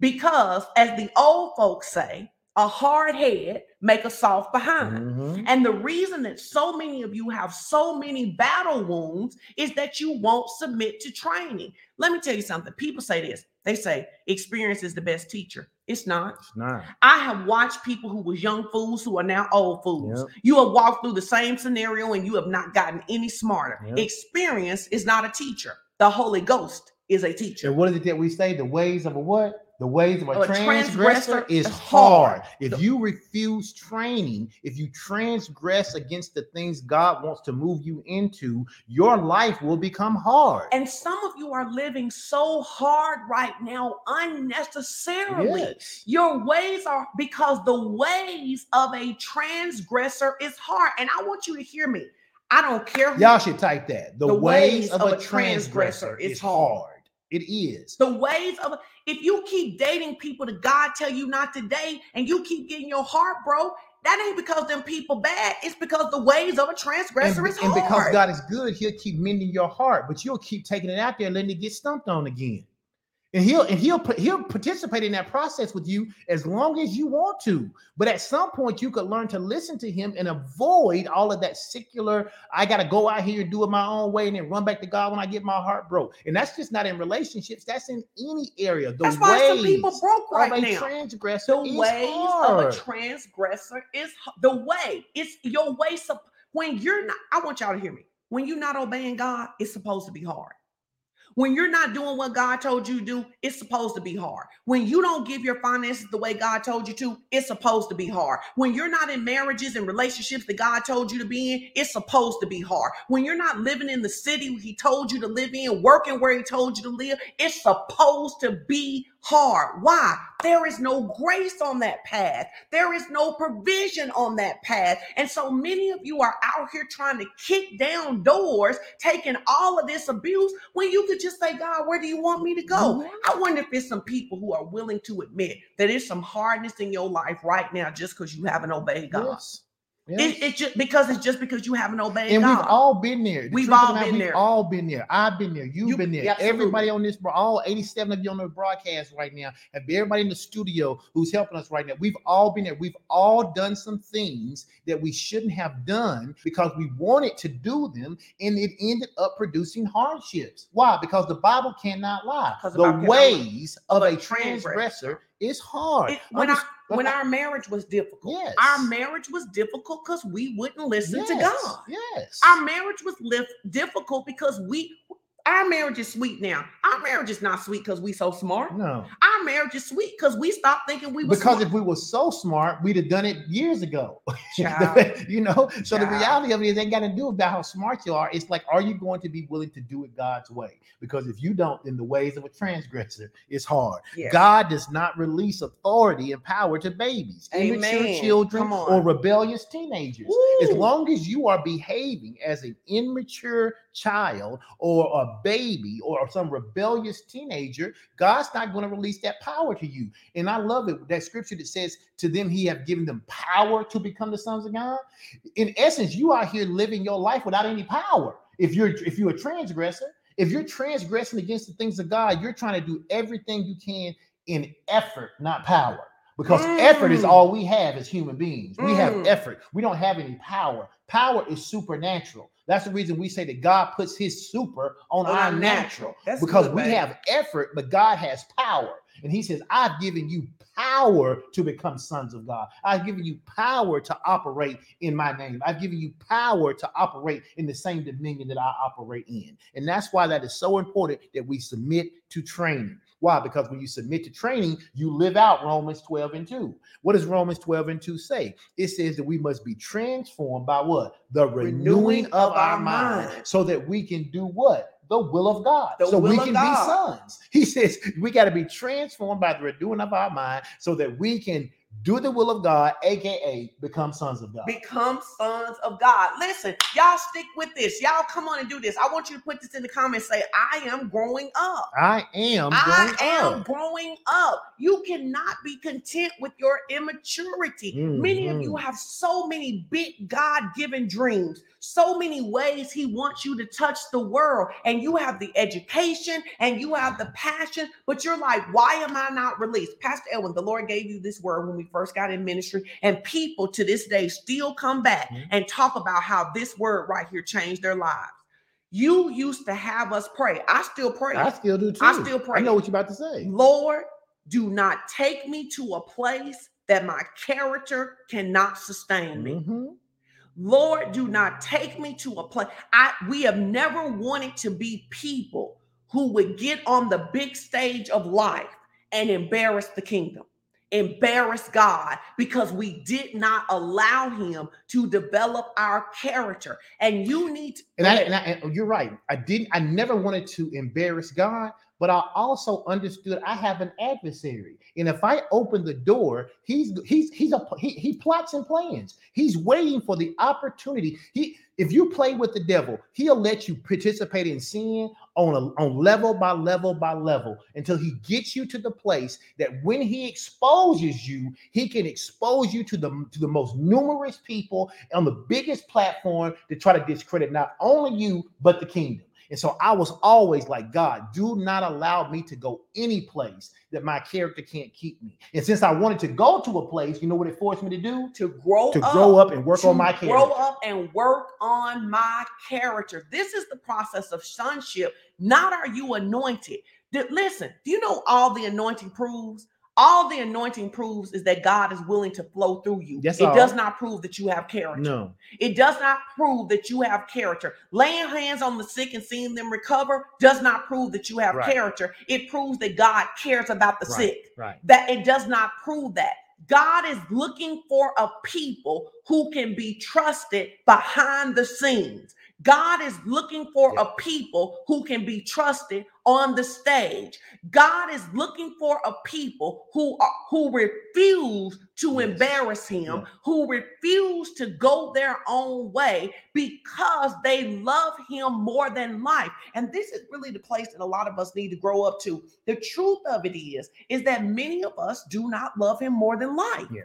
[SPEAKER 2] Because, as the old folks say, a hard head make a soft behind.
[SPEAKER 1] Mhm.
[SPEAKER 2] And the reason that so many of you have so many battle wounds is that you won't submit to training. Let me tell you something. People say this. They say experience is the best teacher. It's not.
[SPEAKER 1] It's not.
[SPEAKER 2] I have watched people who was young fools who are now old fools.
[SPEAKER 1] Yep.
[SPEAKER 2] You have walked through the same scenario and you have not gotten any smarter.
[SPEAKER 1] Yep.
[SPEAKER 2] Experience is not a teacher. The Holy Ghost is a teacher.
[SPEAKER 1] And what is it that we say? The ways of a what? The ways of a,
[SPEAKER 2] oh, a
[SPEAKER 1] transgressor,
[SPEAKER 2] transgressor
[SPEAKER 1] is hard.
[SPEAKER 2] hard.
[SPEAKER 1] If you refuse training, if you transgress against the things God wants to move you into, your life will become hard.
[SPEAKER 2] And some of you are living so hard right now unnecessarily.
[SPEAKER 1] Yes.
[SPEAKER 2] Your ways are because the ways of a transgressor is hard. And I want you to hear me. I don't care who
[SPEAKER 1] Y'all should type that. The,
[SPEAKER 2] The
[SPEAKER 1] ways,
[SPEAKER 2] ways
[SPEAKER 1] of, a transgressor
[SPEAKER 2] transgressor
[SPEAKER 1] is
[SPEAKER 2] is
[SPEAKER 1] hard.
[SPEAKER 2] hard.
[SPEAKER 1] It is.
[SPEAKER 2] the ways of if you keep dating people that God tell you not to date and you keep getting your heart broke, that ain't because them people bad. It's because the ways of a
[SPEAKER 1] And,
[SPEAKER 2] transgressor is
[SPEAKER 1] and
[SPEAKER 2] hard.
[SPEAKER 1] because God is good, He'll keep mending your heart, but you'll keep taking it out there and letting it get stumped on again. And he'll and he'll he'll participate in that process with you as long as you want to. But at some point, you could learn to listen to him and avoid all of that secular. I gotta go out here and do it my own way and then run back to God when I get my heart broke. And that's just not in relationships. That's in any area. The
[SPEAKER 2] That's why some people broke right of
[SPEAKER 1] a
[SPEAKER 2] now.
[SPEAKER 1] transgressor
[SPEAKER 2] The ways
[SPEAKER 1] hard.
[SPEAKER 2] of a transgressor is the way. It's your way. When you're not, I want y'all to hear me. When you're not obeying God, it's supposed to be hard. When you're not doing what God told you to do, it's supposed to be hard. When you don't give your finances the way God told you to, it's supposed to be hard. When you're not in marriages and relationships that God told you to be in, it's supposed to be hard. When you're not living in the city He told you to live in, working where He told you to live, it's supposed to be hard. Why? There is no grace on that path. There is no provision on that path. And so many of you are out here trying to kick down doors, taking all of this abuse when you could just say, God, where do you want me to go?
[SPEAKER 1] Mhm.
[SPEAKER 2] I wonder if there's some people who are willing to admit that there's some hardness in your life right now just because you haven't obeyed God.
[SPEAKER 1] Yes. Yes.
[SPEAKER 2] It, it just because it's just because you haven't obeyed
[SPEAKER 1] and
[SPEAKER 2] God.
[SPEAKER 1] we've all been there. The
[SPEAKER 2] We've all been
[SPEAKER 1] we've
[SPEAKER 2] there.
[SPEAKER 1] all been there. I've been there. You've
[SPEAKER 2] You-
[SPEAKER 1] been there.
[SPEAKER 2] absolutely.
[SPEAKER 1] Everybody on this, all 87 of you on the broadcast right now, and everybody in the studio who's helping us right now. We've all been there. We've all done some things that we shouldn't have done because we wanted to do them, and it ended up producing hardships. Why? Because the Bible cannot lie.
[SPEAKER 2] The
[SPEAKER 1] The
[SPEAKER 2] Bible
[SPEAKER 1] ways of a
[SPEAKER 2] transgressor.
[SPEAKER 1] Is hard.
[SPEAKER 2] It- when, our,
[SPEAKER 1] Underst-
[SPEAKER 2] when
[SPEAKER 1] but-
[SPEAKER 2] our marriage was difficult,
[SPEAKER 1] Yes.
[SPEAKER 2] our marriage was difficult because we wouldn't listen to God.
[SPEAKER 1] Yes.
[SPEAKER 2] Our marriage was lif- difficult because we, our marriage is sweet now. Our marriage is not sweet because we so smart.
[SPEAKER 1] no.
[SPEAKER 2] Our marriage is sweet because we stopped thinking we were
[SPEAKER 1] because
[SPEAKER 2] smart.
[SPEAKER 1] if we were so smart, we'd have done it years ago. You know, so the reality of it is ain't got to do about how smart you are. It's like, are you going to be willing to do it God's way? Because if you don't, then the ways of a transgressor is hard. God does not release authority and power to babies, immature children, or rebellious teenagers. As long as you are behaving as an immature child or a baby or some rebellious teenager, God's not going to release that power to you. And I love it that scripture that says, To them, He have given them power to become the sons of God. In essence, you are here living your life without any power. If you're if you're a transgressor, if you're transgressing against the things of God, you're trying to do everything you can in effort, not power. Because effort is
[SPEAKER 2] Mm.
[SPEAKER 1] all we have as human beings. We have
[SPEAKER 2] Mm.
[SPEAKER 1] effort. We don't have any power. Power is supernatural. That's the reason we say that God puts his super on,
[SPEAKER 2] On
[SPEAKER 1] our natural.
[SPEAKER 2] natural.
[SPEAKER 1] Because
[SPEAKER 2] good,
[SPEAKER 1] we
[SPEAKER 2] babe.
[SPEAKER 1] have effort, but God has power. And he says, I've given you power to become sons of God. I've given you power to operate in my name. I've given you power to operate in the same dominion that I operate in. And that's why that is so important that we submit to training. Why? Because when you submit to training, you live out Romans 12 and 2. What does Romans 12 and 2 say? It says that we must be transformed by what? The renewing, of, our mind,
[SPEAKER 2] mind.
[SPEAKER 1] so that we can do what? The will of God.
[SPEAKER 2] The
[SPEAKER 1] so we can be sons. He says we got to be transformed by the renewing of our mind so that we can do the will of God, aka become sons of God.
[SPEAKER 2] become sons of God. Listen, y'all stick with this. Y'all come on and do this. I want you to put this in the comments. Say, I am growing up.
[SPEAKER 1] I am
[SPEAKER 2] I am
[SPEAKER 1] up.
[SPEAKER 2] growing up. You cannot be content with your immaturity. Many of you
[SPEAKER 1] Mhm.
[SPEAKER 2] have so many big God given dreams, so many ways He wants you to touch the world. And you have the education and you have the passion, but you're like, why am I not released? Pastor Edwin, the Lord gave you this word when we first got in ministry, and people to this day still come back
[SPEAKER 1] Mhm.
[SPEAKER 2] and talk about how this word right here changed their lives. You used to have us pray. I still pray.
[SPEAKER 1] I still do too.
[SPEAKER 2] I still pray.
[SPEAKER 1] I know what you're about to say.
[SPEAKER 2] Lord, do not take me to a place that my character cannot sustain me.
[SPEAKER 1] Mhm.
[SPEAKER 2] Lord, do not take me to a place. I we have never wanted to be people who would get on the big stage of life and embarrass the kingdom, embarrass God because we did not allow him to develop our character. And you need to
[SPEAKER 1] And, I, and, I, and you're right. I didn't. I never wanted to embarrass God, but I also understood I have an adversary, and if I open the door, he's he's he's a he, he plots and plans. He's waiting for the opportunity. He if you play with the devil, he'll let you participate in sin on a on level by level by level until he gets you to the place that when he exposes you, he can expose you to the to the most numerous people on the biggest platform to try to discredit not only you but the kingdom. And so I was always like, God, do not allow me to go any place that my character can't keep me. And since I wanted to go to a place, you know what it forced me to do?
[SPEAKER 2] to grow
[SPEAKER 1] To
[SPEAKER 2] up,
[SPEAKER 1] grow up and work on my character.
[SPEAKER 2] To grow up and work on my character. This is the process of sonship. Not are you anointed. Listen, do you know all the anointing proves? All the anointing proves is that God is willing to flow through you.
[SPEAKER 1] That's
[SPEAKER 2] it
[SPEAKER 1] all.
[SPEAKER 2] does not prove that you have character.
[SPEAKER 1] No.
[SPEAKER 2] It does not prove that you have character. Laying hands on the sick and seeing them recover does not prove that you have
[SPEAKER 1] Right.
[SPEAKER 2] character. It proves that God cares about the
[SPEAKER 1] Right.
[SPEAKER 2] sick
[SPEAKER 1] Right.
[SPEAKER 2] that it does not prove that. God is looking for a people who can be trusted behind the scenes. God is looking for
[SPEAKER 1] Yeah.
[SPEAKER 2] a people who can be trusted on the stage. God is looking for a people who are who refuse to
[SPEAKER 1] Yes.
[SPEAKER 2] embarrass him,
[SPEAKER 1] Yeah.
[SPEAKER 2] who refuse to go their own way because they love him more than life. And this is really the place that a lot of us need to grow up to. The truth of it is is that many of us do not love him more than life.
[SPEAKER 1] Yeah.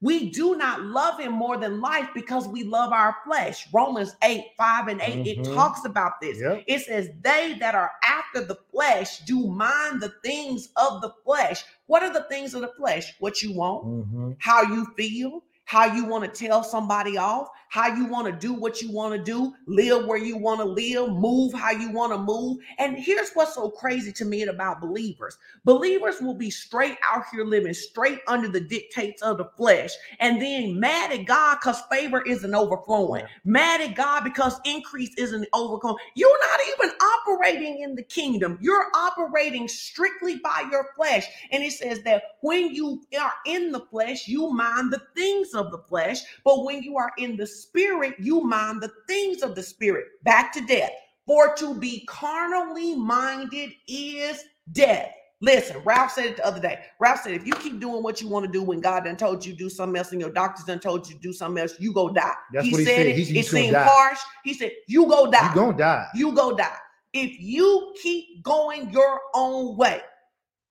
[SPEAKER 2] We do not love him more than life because we love our flesh. Romans 8, 5 and 8, it
[SPEAKER 1] Mhm.
[SPEAKER 2] talks about this.
[SPEAKER 1] Yep.
[SPEAKER 2] It says, They that are after the flesh do mind the things of the flesh. What are the things of the flesh? What you want,
[SPEAKER 1] Mhm.
[SPEAKER 2] how you feel, how you want to tell somebody off, how you want to do what you want to do, live where you want to live, move how you want to move. And here's what's so crazy to me about believers believers will be straight out here living straight under the dictates of the flesh and then mad at God because favor isn't overflowing,
[SPEAKER 1] Yeah.
[SPEAKER 2] mad at God because increase isn't overcoming. You're not even operating in the kingdom, you're operating strictly by your flesh. And it says that when you are in the flesh, you mind the things of the flesh, but when you are in the spirit, you mind the things of the spirit. Back to death. For to be carnally minded is death. Listen, Ralph said it the other day. Ralph said, if you keep doing what you want to do when God done told you to do something else and your doctors done told you to do something else, you go die.
[SPEAKER 1] That's what he said.
[SPEAKER 2] it.
[SPEAKER 1] He's- he's
[SPEAKER 2] it seemed
[SPEAKER 1] die.
[SPEAKER 2] harsh. He said, you go die.
[SPEAKER 1] You gonna die.
[SPEAKER 2] You go die. If you keep going your own way,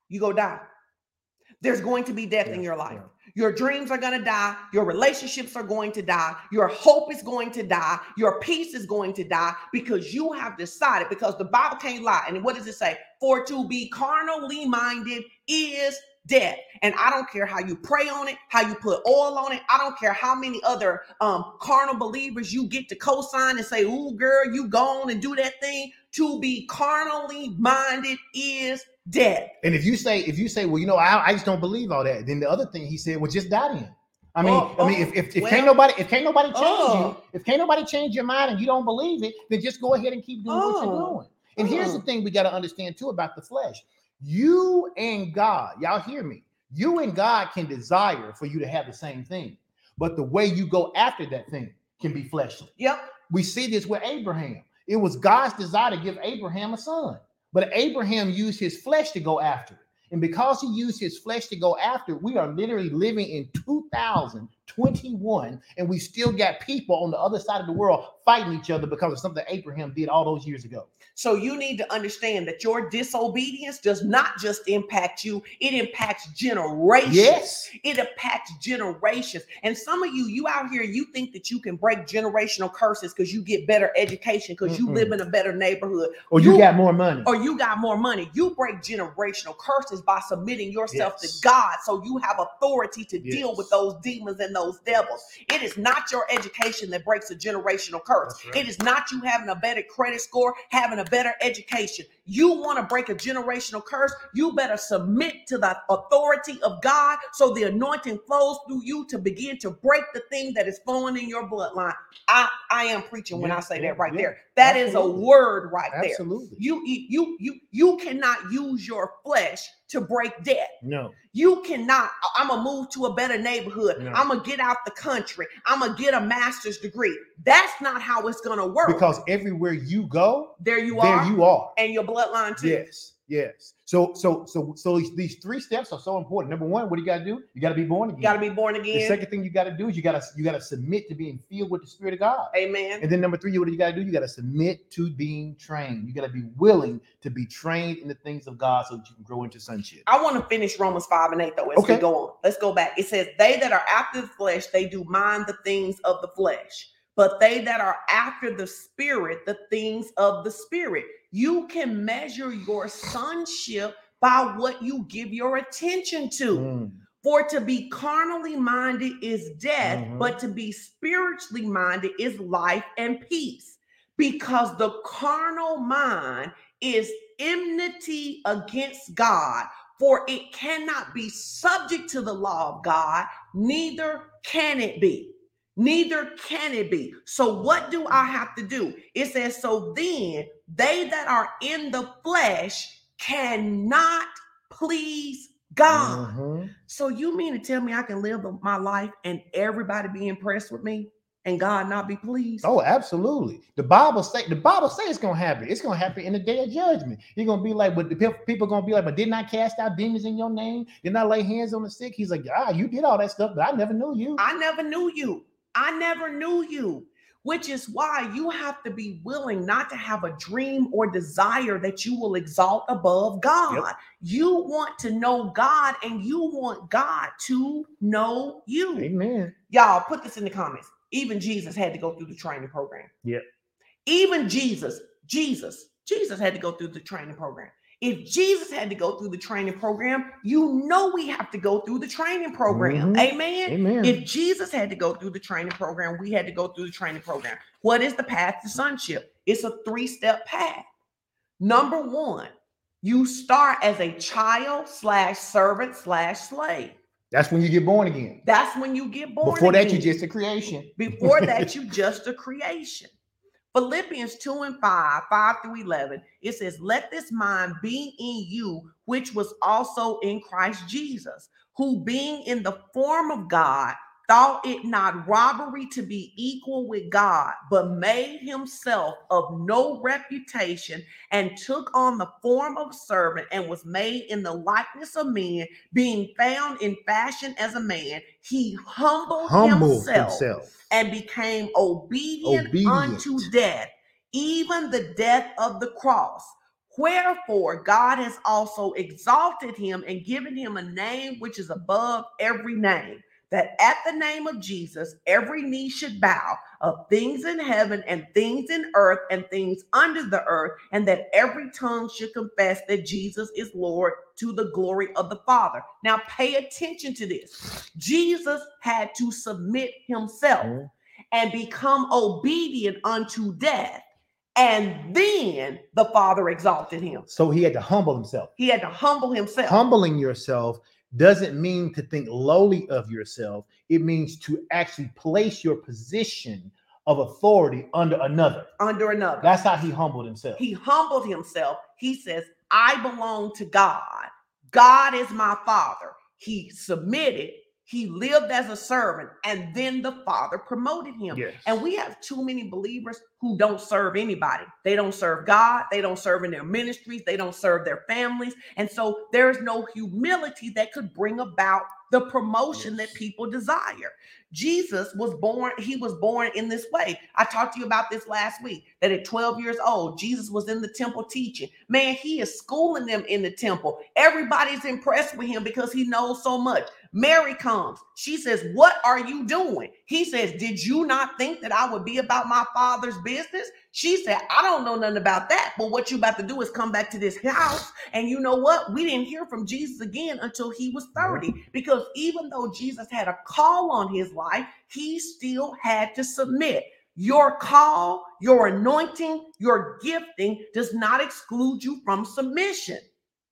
[SPEAKER 2] you go die. There's going to be death in your life.
[SPEAKER 1] yeah.
[SPEAKER 2] Your dreams are going to die. Your relationships are going to die. Your hope is going to die. Your peace is going to die because you have decided, because the Bible can't lie. And what does it say? For to be carnally minded is death. And I don't care how you pray on it, how you put oil on it. I don't care how many other um, carnal believers you get to co-sign and say, "Ooh, girl, you gone and do that thing." To be carnally minded is death.
[SPEAKER 1] And if you say, if you say, well, you know, I, I just don't believe all that, then the other thing he said, well, just die then. I mean,
[SPEAKER 2] Oh,
[SPEAKER 1] I mean,
[SPEAKER 2] oh,
[SPEAKER 1] if if, if
[SPEAKER 2] well-
[SPEAKER 1] can't nobody, if can't nobody change
[SPEAKER 2] Oh.
[SPEAKER 1] you, if can't nobody change your mind and you don't believe it, then just go ahead and keep doing what you're
[SPEAKER 2] Oh.
[SPEAKER 1] doing. And here's the
[SPEAKER 2] Oh.
[SPEAKER 1] thing we got to understand too about the flesh. You and God, y'all hear me? You and God can desire for you to have the same thing, but the way you go after that thing can be fleshly.
[SPEAKER 2] Yep.
[SPEAKER 1] We see this with Abraham. It was God's desire to give Abraham a son, but Abraham used his flesh to go after it. And because he used his flesh to go after it, we are literally living in 2021, and we still got people on the other side of the world fighting each other because of something Abraham did all those years ago.
[SPEAKER 2] So you need to understand that your disobedience does not just impact you, it impacts generations.
[SPEAKER 1] Yes.
[SPEAKER 2] It impacts generations. And some of you, you out here, you think that you can break generational curses because you get better education, because you live in a better neighborhood,
[SPEAKER 1] Or you,
[SPEAKER 2] You-
[SPEAKER 1] got more money.
[SPEAKER 2] or you got more money. You break generational curses by submitting yourself
[SPEAKER 1] Yes.
[SPEAKER 2] to God. So you have authority to deal with those demons and those devils. It is not your education that breaks a generational curse.
[SPEAKER 1] Right.
[SPEAKER 2] It is not you having a better credit score, having a better education. You want to break a generational curse, you better submit to the authority of God so the anointing flows through you to begin to break the thing that is flowing in your bloodline. I, I am preaching when I say
[SPEAKER 1] yeah,
[SPEAKER 2] that right
[SPEAKER 1] yeah.
[SPEAKER 2] there. That is a word right there.
[SPEAKER 1] Absolutely.
[SPEAKER 2] You you you you cannot use your flesh to break debt.
[SPEAKER 1] No.
[SPEAKER 2] You cannot. I'm gonna move to a better neighborhood.
[SPEAKER 1] No.
[SPEAKER 2] I'm gonna get out the country. I'm gonna get a master's degree. That's not how it's gonna work.
[SPEAKER 1] Because everywhere you go,
[SPEAKER 2] there you
[SPEAKER 1] there
[SPEAKER 2] are,
[SPEAKER 1] you are.
[SPEAKER 2] and your bloodline too.
[SPEAKER 1] Yes. Yes. So so so so these, these three steps are so important. Number one, what do you got to do? You got to be born again.
[SPEAKER 2] You gotta be born again.
[SPEAKER 1] the second thing you got to do is you got to you got to submit to being filled with the Spirit of God.
[SPEAKER 2] Amen.
[SPEAKER 1] And then number three, what do you got to do? You got to submit to being trained. You got to be willing to be trained in the things of God so that you can grow into sonship.
[SPEAKER 2] I want to finish Romans 5 and 8 though as we go on. Let's go back. It says, They that are after the flesh, they do mind the things of the flesh. But they that are after the spirit, the things of the spirit. You can measure your sonship by what you give your attention to.
[SPEAKER 1] Mm.
[SPEAKER 2] For to be carnally minded is death,
[SPEAKER 1] Mhm.
[SPEAKER 2] but to be spiritually minded is life and peace. Because the carnal mind is enmity against God, for it cannot be subject to the law of God, neither can it be. Neither can it be. So, what do I have to do? It says, So then they that are in the flesh cannot please God.
[SPEAKER 1] Mhm.
[SPEAKER 2] So you mean to tell me I can live my life and everybody be impressed with me and God not be pleased?
[SPEAKER 1] Oh, absolutely. The Bible say the Bible say it's gonna happen. It's gonna happen in the day of judgment. You're gonna be like, but the pe- people gonna be like, but didn't I cast out demons in your name? Didn't I lay hands on the sick? He's like, ah, you did all that stuff, but I never knew you.
[SPEAKER 2] I never knew you. I never knew you. Which is why you have to be willing not to have a dream or desire that you will exalt above God. You want to know God and you want God to know you.
[SPEAKER 1] Amen.
[SPEAKER 2] Y'all put this in the comments. Even Jesus had to go through the training program.
[SPEAKER 1] Yep.
[SPEAKER 2] Even Jesus, Jesus, Jesus had to go through the training program. If Jesus had to go through the training program, you know we have to go through the training program.
[SPEAKER 1] Mhm.
[SPEAKER 2] Amen.
[SPEAKER 1] Amen.
[SPEAKER 2] If Jesus had to go through the training program, we had to go through the training program. What is the path to sonship? It's a three step path. Number one, you start as a child slash servant slash slave.
[SPEAKER 1] That's when you get born again.
[SPEAKER 2] That's when you get born.
[SPEAKER 1] Before that, you
[SPEAKER 2] again.
[SPEAKER 1] just a creation.
[SPEAKER 2] Before that, you're just a creation. Philippians 2 and 5, 5 through 11, it says, Let this mind be in you, which was also in Christ Jesus, who being in the form of God, thought it not robbery to be equal with God, but made himself of no reputation and took on the form of servant and was made in the likeness of men, being found in fashion as a man. He humbled,
[SPEAKER 1] Humble
[SPEAKER 2] himself
[SPEAKER 1] himself.
[SPEAKER 2] and became obedient,
[SPEAKER 1] Obedient.
[SPEAKER 2] unto death, even the death of the cross. Wherefore, God has also exalted him and given him a name which is above every name, that at the name of Jesus, every knee should bow of things in heaven and things in earth and things under the earth, and that every tongue should confess that Jesus is Lord to the glory of the Father. Now, pay attention to this. Jesus had to submit himself
[SPEAKER 1] Mhm.
[SPEAKER 2] and become obedient unto death. And then the Father exalted him.
[SPEAKER 1] So he had to humble himself.
[SPEAKER 2] He had to humble himself.
[SPEAKER 1] Humbling yourself doesn't mean to think lowly of yourself. It means to actually place your position of authority under another.
[SPEAKER 2] under another.
[SPEAKER 1] That's how he humbled himself.
[SPEAKER 2] he humbled himself. He says, I belong to God. God is my father. He submitted, he lived as a servant, and then the father promoted him.
[SPEAKER 1] Yes.
[SPEAKER 2] And we have too many believers who don't serve anybody. They don't serve God. They don't serve in their ministries. They don't serve their families. And so there is no humility that could bring about the promotion that people desire. Jesus was born, he was born in this way. I talked to you about this last week that at 12 years old, Jesus was in the temple teaching. Man, he is schooling them in the temple. Everybody's impressed with him because he knows so much. Mary comes. She says, What are you doing? He says, Did you not think that I would be about my father's business? She said, I don't know nothing about that. But what you about to do is come back to this house. And you know what? We didn't hear from Jesus again until he was 30. Because even though Jesus had a call on his life, he still had to submit. Your call, your anointing, your gifting does not exclude you from submission.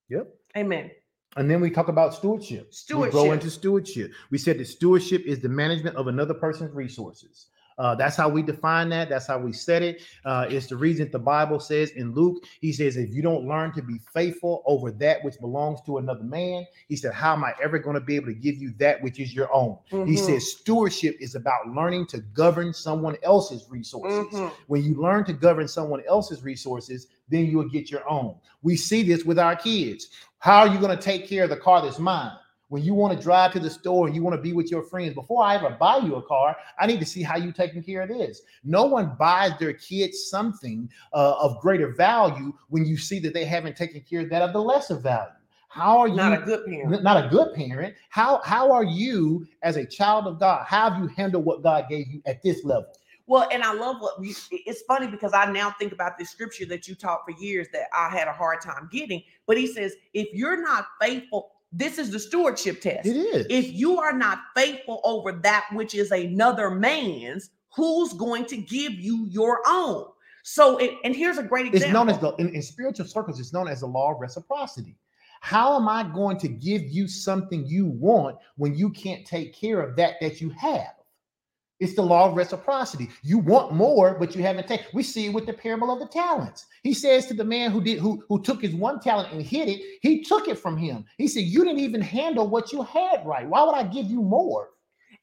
[SPEAKER 1] Yep.
[SPEAKER 2] Amen.
[SPEAKER 1] And then we talk about stewardship.
[SPEAKER 2] Stewardship.
[SPEAKER 1] We go into stewardship. We said that stewardship is the management of another person's resources. Uh, that's how we define that. That's how we said it. Uh, it's the reason the Bible says in Luke, he says, if you don't learn to be faithful over that which belongs to another man, he said, how am I ever going to be able to give you that which is your own? He
[SPEAKER 2] Mhm.
[SPEAKER 1] says, stewardship is about learning to govern someone else's resources.
[SPEAKER 2] Mhm.
[SPEAKER 1] When you learn to govern someone else's resources, then you'll get your own. We see this with our kids. How are you going to take care of the car that's mine? When you want to drive to the store and you want to be with your friends, before I ever buy you a car, I need to see how you taking care of this. No one buys their kids something uh, of greater value when you see that they haven't taken care of that of the lesser value. How are you
[SPEAKER 2] Not a good parent.
[SPEAKER 1] not a good parent? How how are you as a child of God? How have you handled what God gave you at this level?
[SPEAKER 2] Well, and I love what you, it's funny because I now think about this scripture that you taught for years that I had a hard time getting. But he says, if you're not faithful, this is the stewardship test.
[SPEAKER 1] It is.
[SPEAKER 2] If you are not faithful over that which is another man's, who's going to give you your own? So, it, and here's a great example.
[SPEAKER 1] It's known as the in, in spiritual circles, it's known as the law of reciprocity. How am I going to give you something you want when you can't take care of that that you have? It's the law of reciprocity. You want more, but you haven't taken. We see it with the parable of the talents. He says to the man who did who who took his one talent and hid it, he took it from him. He said, "You didn't even handle what you had right. Why would I give you more?"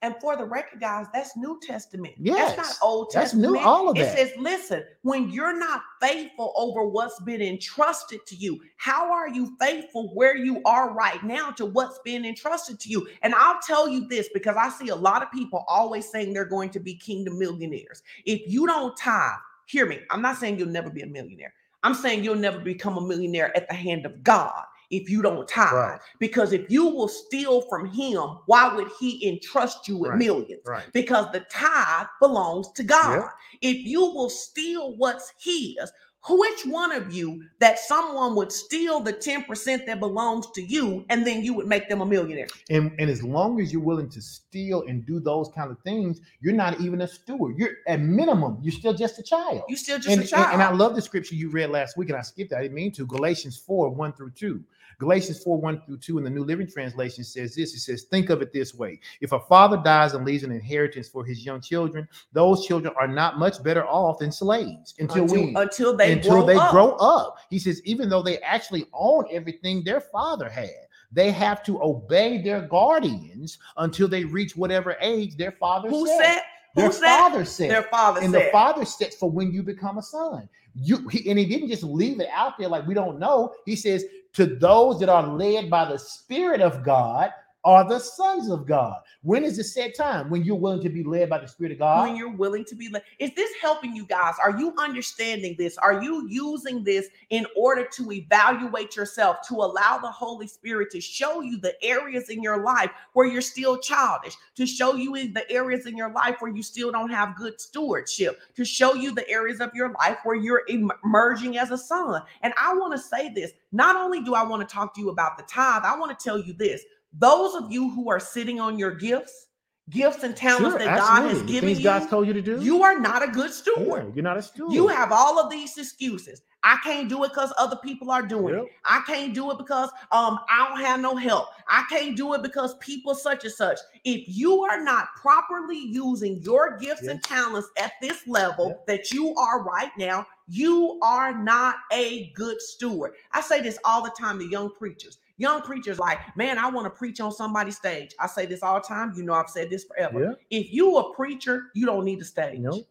[SPEAKER 2] And for the record, guys, that's New Testament.
[SPEAKER 1] Yes,
[SPEAKER 2] that's not Old
[SPEAKER 1] that's
[SPEAKER 2] Testament.
[SPEAKER 1] new, all of
[SPEAKER 2] it
[SPEAKER 1] that.
[SPEAKER 2] says, listen, when you're not faithful over what's been entrusted to you, how are you faithful where you are right now to what's been entrusted to you? And I'll tell you this because I see a lot of people always saying they're going to be kingdom millionaires. If you don't tithe, hear me, I'm not saying you'll never be a millionaire. I'm saying you'll never become a millionaire at the hand of God if you don't tithe.
[SPEAKER 1] Right.
[SPEAKER 2] Because if you will steal from him, why would he entrust you with
[SPEAKER 1] Right.
[SPEAKER 2] millions?
[SPEAKER 1] Right.
[SPEAKER 2] Because the tithe belongs to God.
[SPEAKER 1] Yep.
[SPEAKER 2] If you will steal what's his, which one of you that someone would steal the 10% that belongs to you and then you would make them a millionaire?
[SPEAKER 1] And, and as long as you're willing to steal and do those kind of things, you're not even a steward. You're at minimum, you're still just a child.
[SPEAKER 2] You still just
[SPEAKER 1] and,
[SPEAKER 2] a
[SPEAKER 1] and-
[SPEAKER 2] child.
[SPEAKER 1] and I love the scripture you read last week, and I skipped that. I didn't mean to. Galatians 4, 1 through 2. Galatians 4, 1 through 2 in the New Living Translation says this. It says, Think of it this way. If a father dies and leaves an inheritance for his young children, those children are not much better off than slaves until,
[SPEAKER 2] until,
[SPEAKER 1] we
[SPEAKER 2] until they
[SPEAKER 1] until
[SPEAKER 2] grow
[SPEAKER 1] they
[SPEAKER 2] up.
[SPEAKER 1] grow up. He says, even though they actually own everything their father had, they have to obey their guardians until they reach whatever age their father
[SPEAKER 2] Who
[SPEAKER 1] set.
[SPEAKER 2] said?
[SPEAKER 1] Their
[SPEAKER 2] Who said?
[SPEAKER 1] father said.
[SPEAKER 2] Their father
[SPEAKER 1] and
[SPEAKER 2] said.
[SPEAKER 1] the father sets for when you become a son. You he, and he didn't just leave it out there like we don't know. He says, to those that are led by the Spirit of God are the sons of God. When is the set time? When you're willing to be led by the Spirit of God?
[SPEAKER 2] when you're willing to be led. Is this helping you guys? Are you understanding this? Are you using this in order to evaluate yourself, to allow the Holy Spirit to show you the areas in your life where you're still childish, to show you in the areas in your life where you still don't have good stewardship, to show you the areas of your life where you're emerging as a son? And I want to say this not only do I want to talk to you about the tithe, I want to tell you this. Those of you who are sitting on your gifts, gifts and talents
[SPEAKER 1] Sure,
[SPEAKER 2] that God has given you,
[SPEAKER 1] God's told you to do.
[SPEAKER 2] you are not a good
[SPEAKER 1] Yeah,
[SPEAKER 2] steward.
[SPEAKER 1] you're not a steward.
[SPEAKER 2] You have all of these excuses. I can't do it because other people are doing
[SPEAKER 1] Yep.
[SPEAKER 2] it. I can't do it because um I don't have no help. I can't do it because people such and such. If you are not properly using your gifts and talents at this level
[SPEAKER 1] Yep.
[SPEAKER 2] that you are right now, you are not a good steward. I say this all the time to young preachers. Young preachers like, man, I want to preach on somebody's stage. I say this all the time. You know, I've said this forever.
[SPEAKER 1] Yeah.
[SPEAKER 2] If you a preacher, you don't need a stage.
[SPEAKER 1] No.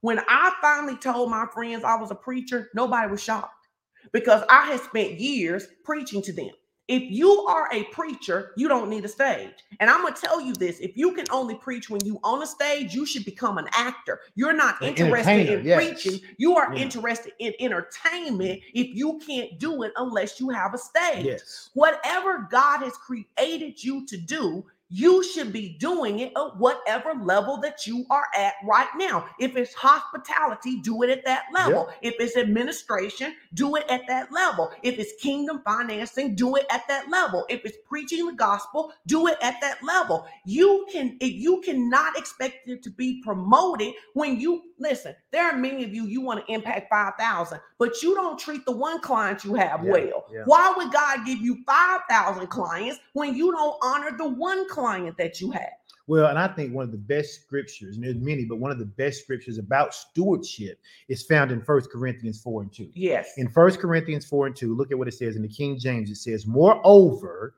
[SPEAKER 2] When I finally told my friends I was a preacher, nobody was shocked because I had spent years preaching to them. If you are a preacher, you don't need a stage. And I'm gonna tell you this: if you can only preach when you on a stage, you should become an actor. You're not
[SPEAKER 1] An
[SPEAKER 2] interested in
[SPEAKER 1] yes.
[SPEAKER 2] preaching. You are
[SPEAKER 1] Yeah.
[SPEAKER 2] interested in entertainment mm-hmm. if you can't do it unless you have a stage
[SPEAKER 1] Yes.
[SPEAKER 2] whatever God has created you to do, you should be doing it at whatever level that you are at right now. If it's hospitality, do it at that level. If it's administration, do it at that level. If it's kingdom financing, do it at that level. If it's preaching the gospel, do it at that level. You can you cannot expect it to be promoted when you listen. There are many of you you want to impact 5,000, but you don't treat the one client you have
[SPEAKER 1] Yeah,
[SPEAKER 2] well.
[SPEAKER 1] yeah.
[SPEAKER 2] Why would God give you 5,000 clients when you don't honor the one client that you have?
[SPEAKER 1] Well, and I think one of the best scriptures, and there's many, but one of the best scriptures about stewardship is found in First Corinthians 4 and 2.
[SPEAKER 2] Yes.
[SPEAKER 1] In First Corinthians 4 and 2, look at what it says in the King James. It says, Moreover,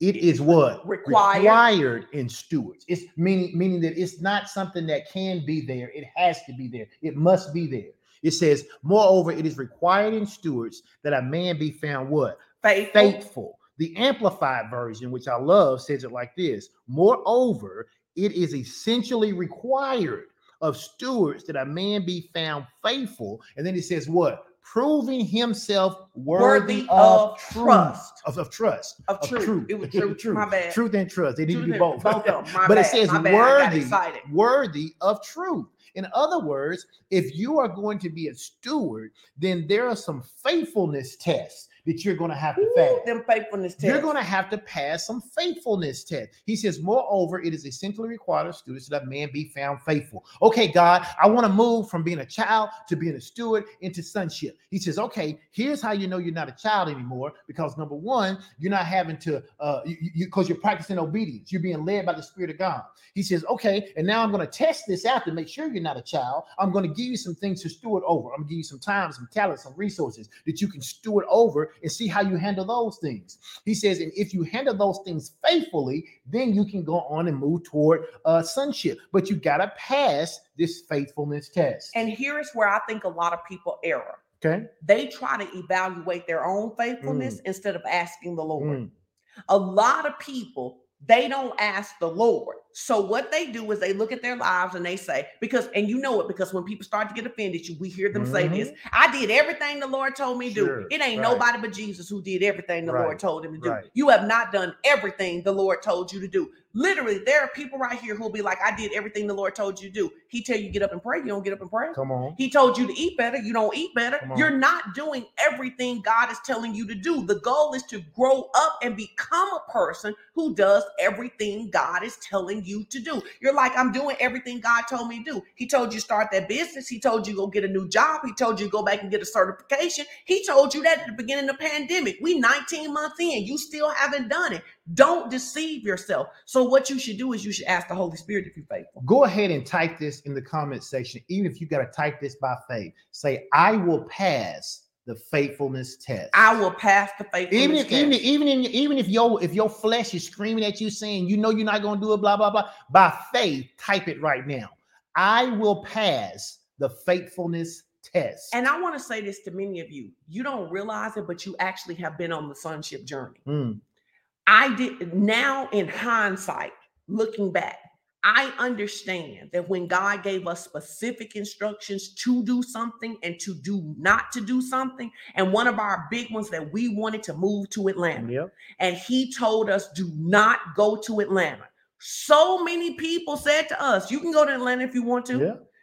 [SPEAKER 1] it is what?
[SPEAKER 2] Required.
[SPEAKER 1] Required in stewards. It's meaning, meaning that it's not something that can be there. It has to be there. It must be there. It says, Moreover, it is required in stewards that a man be found what?
[SPEAKER 2] Faithful.
[SPEAKER 1] faithful. The amplified version, which I love, says it like this Moreover, it is essentially required of stewards that a man be found faithful. And then it says, What? Proving himself worthy,
[SPEAKER 2] Worthy
[SPEAKER 1] of,
[SPEAKER 2] of
[SPEAKER 1] truth,
[SPEAKER 2] trust.
[SPEAKER 1] Of, of trust.
[SPEAKER 2] Of truth. It was truth.
[SPEAKER 1] truth.
[SPEAKER 2] My bad.
[SPEAKER 1] Truth and trust. They need
[SPEAKER 2] Truth
[SPEAKER 1] to be both.
[SPEAKER 2] both of 'em. My
[SPEAKER 1] but it
[SPEAKER 2] bad.
[SPEAKER 1] says
[SPEAKER 2] My bad. I got
[SPEAKER 1] worthy, worthy of truth. In other words, if you are going to be a steward, then there are some faithfulness tests that you're going to have to
[SPEAKER 2] Ooh,
[SPEAKER 1] pass.
[SPEAKER 2] them faithfulness tests.
[SPEAKER 1] You're going to have to pass some faithfulness test. He says, moreover, it is essentially required of students that a man be found faithful. Okay, God, I want to move from being a child to being a steward into sonship. He says, okay, here's how you know you're not a child anymore because number one, you're not having to, uh, you because you, are practicing obedience. You're being led by the Spirit of God. He says, okay, and now I'm going to test this out to make sure you're not a child. I'm going to give you some things to steward over. I'm going to give you some time, some talent, some resources that you can steward over and see how you handle those things. He says, and if you handle those things faithfully, then you can go on and move toward uh, sonship. But you got to pass this faithfulness test.
[SPEAKER 2] and here is where I think a lot of people error.
[SPEAKER 1] okay.
[SPEAKER 2] They try to evaluate their own faithfulness instead of asking the Lord.
[SPEAKER 1] Mm.
[SPEAKER 2] a lot of people they don't ask the lord so what they do is they look at their lives and they say because and you know it because when people start to get offended you we hear them say this i did everything the lord told me to
[SPEAKER 1] Mm-hmm. Sure,
[SPEAKER 2] do it ain't
[SPEAKER 1] right.
[SPEAKER 2] nobody but jesus who did everything the lord told him to do
[SPEAKER 1] right.
[SPEAKER 2] you have not done everything the lord told you to do literally there are people right here who'll be like i did everything the lord told you to do he tell you get up and pray you don't get up and pray
[SPEAKER 1] Come on.
[SPEAKER 2] he told you to eat better. You don't eat better. You're not doing everything God is telling you to do. The goal is to grow up and become a person who does everything God is telling you to do. You're like, I'm doing everything God told me to do. He told you start that business. He told you go get a new job. He told you go back and get a certification. He told you that at the beginning of the pandemic. We 19 months in. You still haven't done it. Don't deceive yourself. So what you should do is you should ask the Holy Spirit if you're faithful.
[SPEAKER 1] Go ahead and type this in the comment section. Even if you got to type this by faith, say, I will pass the faithfulness test.
[SPEAKER 2] I will pass the faithfulness
[SPEAKER 1] even if
[SPEAKER 2] test.
[SPEAKER 1] even if, even in, even if your if your flesh is screaming at you saying you know you're not going to do it blah blah blah by faith type it right now i will pass the faithfulness test
[SPEAKER 2] And I want to say this to many of you. You don't realize it, but you actually have been on the sonship journey.
[SPEAKER 1] Mm,
[SPEAKER 2] I did now in hindsight, looking back, I understand that when God gave us specific instructions to do something and to do not to do something, and one of our big ones that we wanted to move to Atlanta,
[SPEAKER 1] yep
[SPEAKER 2] and he told us do not go to Atlanta. So many people said to us, You can go to Atlanta if you want to.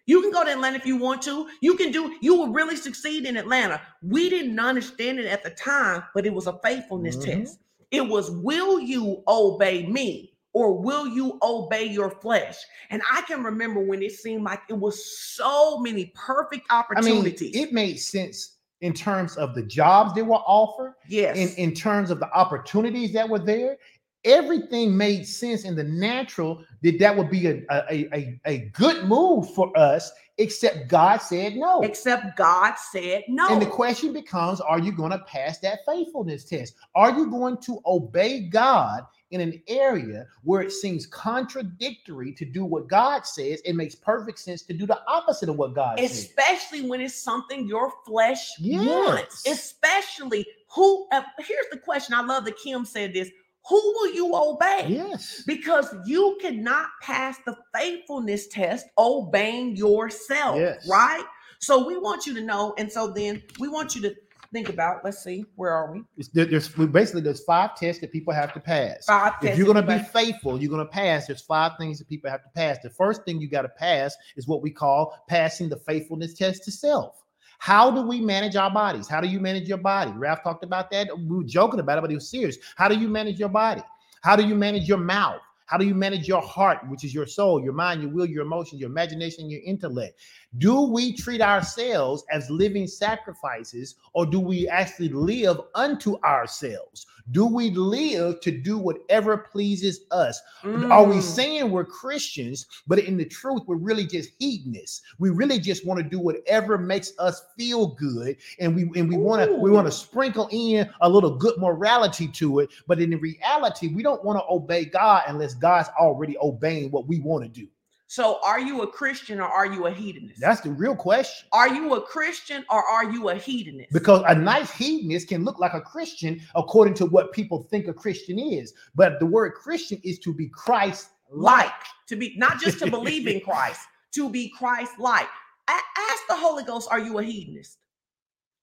[SPEAKER 2] You can go to Atlanta if you want to. You can do, you will really succeed in Atlanta. We didn't understand it at the time, but it was a faithfulness
[SPEAKER 1] Mhm.
[SPEAKER 2] test. It was, will you obey me or will you obey your flesh? And I can remember when it seemed like it was so many perfect
[SPEAKER 1] i mean
[SPEAKER 2] opportunities.
[SPEAKER 1] it made sense in terms of the jobs that were offered
[SPEAKER 2] yes.
[SPEAKER 1] in in terms of the opportunities that were there everything made sense in the natural that that would be a a, a, a good move for us except god said no
[SPEAKER 2] Except God said no.
[SPEAKER 1] And the question becomes Are you going to pass that faithfulness test? Are you going to obey God in an area where it seems contradictory to do what God says? It makes perfect sense to do the opposite of what God says.
[SPEAKER 2] especially when it's something your flesh
[SPEAKER 1] Yes.
[SPEAKER 2] wants. Especially who, uh, here's the question. I love that Kim said this who will you obey?
[SPEAKER 1] Yes.
[SPEAKER 2] Because you cannot pass the faithfulness test obeying yourself,
[SPEAKER 1] Yes.
[SPEAKER 2] right? So we want you to know, and so then we want you to think about. Let's see, where are we?
[SPEAKER 1] It's, there's basically there's five tests that people have to pass.
[SPEAKER 2] Five.
[SPEAKER 1] if you're going to be faithful, you're going to pass. There's five things that people have to pass. The first thing you got to pass is what we call passing the faithfulness test to self. How do we manage our bodies? How do you manage your body? Ralph talked about that. We were joking about it, but he was serious. How do you manage your body? How do you manage your mouth? How do you manage your heart, which is your soul, your mind, your will, your emotions, your imagination, your intellect? Do we treat ourselves as living sacrifices or do we actually live unto ourselves? Do we live to do whatever pleases us? Are we
[SPEAKER 2] Mm.
[SPEAKER 1] saying we're Christians, but in the truth, we're really just hedonists? We really just want to do whatever makes us feel good, and we and we want to we want to sprinkle in a little good morality to it. But in reality, we don't want to obey God unless God's already obeying what we want to do.
[SPEAKER 2] So, are you a Christian or are you a hedonist?
[SPEAKER 1] That's the real question.
[SPEAKER 2] are you a Christian or are you a hedonist?
[SPEAKER 1] Because a nice hedonist can look like a Christian according to what people think a Christian is. But the word Christian is to be Christ
[SPEAKER 2] like to be not just to believe in Christ, to be Christ like. Ask the Holy Ghost, are you a hedonist?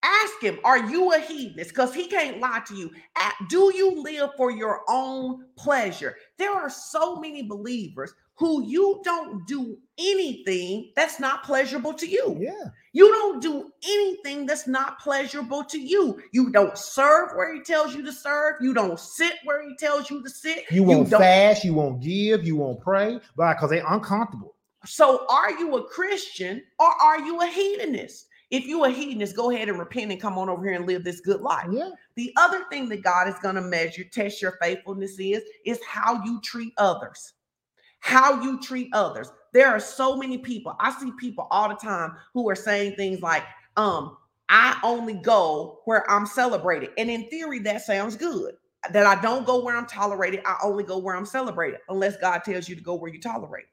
[SPEAKER 2] Ask him, are you a hedonist? Because he can't lie to you. Do you live for your own pleasure? There are so many believers who you don't do anything that's not pleasurable to you.
[SPEAKER 1] Yeah.
[SPEAKER 2] You don't do anything that's not pleasurable to you. You don't serve where he tells you to serve. You don't sit where he tells you to sit.
[SPEAKER 1] You won't
[SPEAKER 2] don't-
[SPEAKER 1] fast, you won't give, you won't pray, but because they're uncomfortable.
[SPEAKER 2] So, are you a Christian or are you a hedonist? If you a hedonist, go ahead and repent and come on over here and live this good life.
[SPEAKER 1] Yeah.
[SPEAKER 2] The other thing that God is going to measure, test your faithfulness is, is how you treat others. How you treat others. There are so many people. I see people all the time who are saying things like, um, I only go where I'm celebrated. And in theory, that sounds good. That I don't go where I'm tolerated. I only go where I'm celebrated, unless God tells you to go where you tolerate.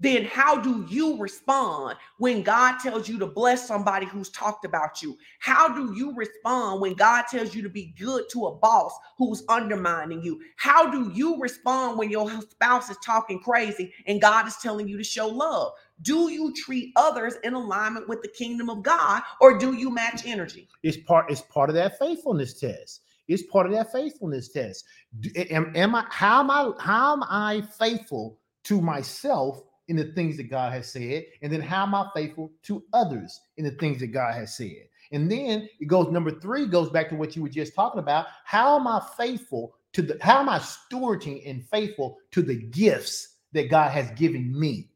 [SPEAKER 2] Then how do you respond when God tells you to bless somebody who's talked about you? How do you respond when God tells you to be good to a boss who's undermining you? How do you respond when your spouse is talking crazy and God is telling you to show love? Do you treat others in alignment with the kingdom of God or do you match energy?
[SPEAKER 1] It's part, it's part of that faithfulness test. It's part of that faithfulness test. Am, am I how am I how am I faithful to myself in the things that God has said? And then how am I faithful to others in the things that God has said? And then it goes number three goes back to what you were just talking about. How am I faithful to the how am I stewarding and faithful to the gifts that God has given me?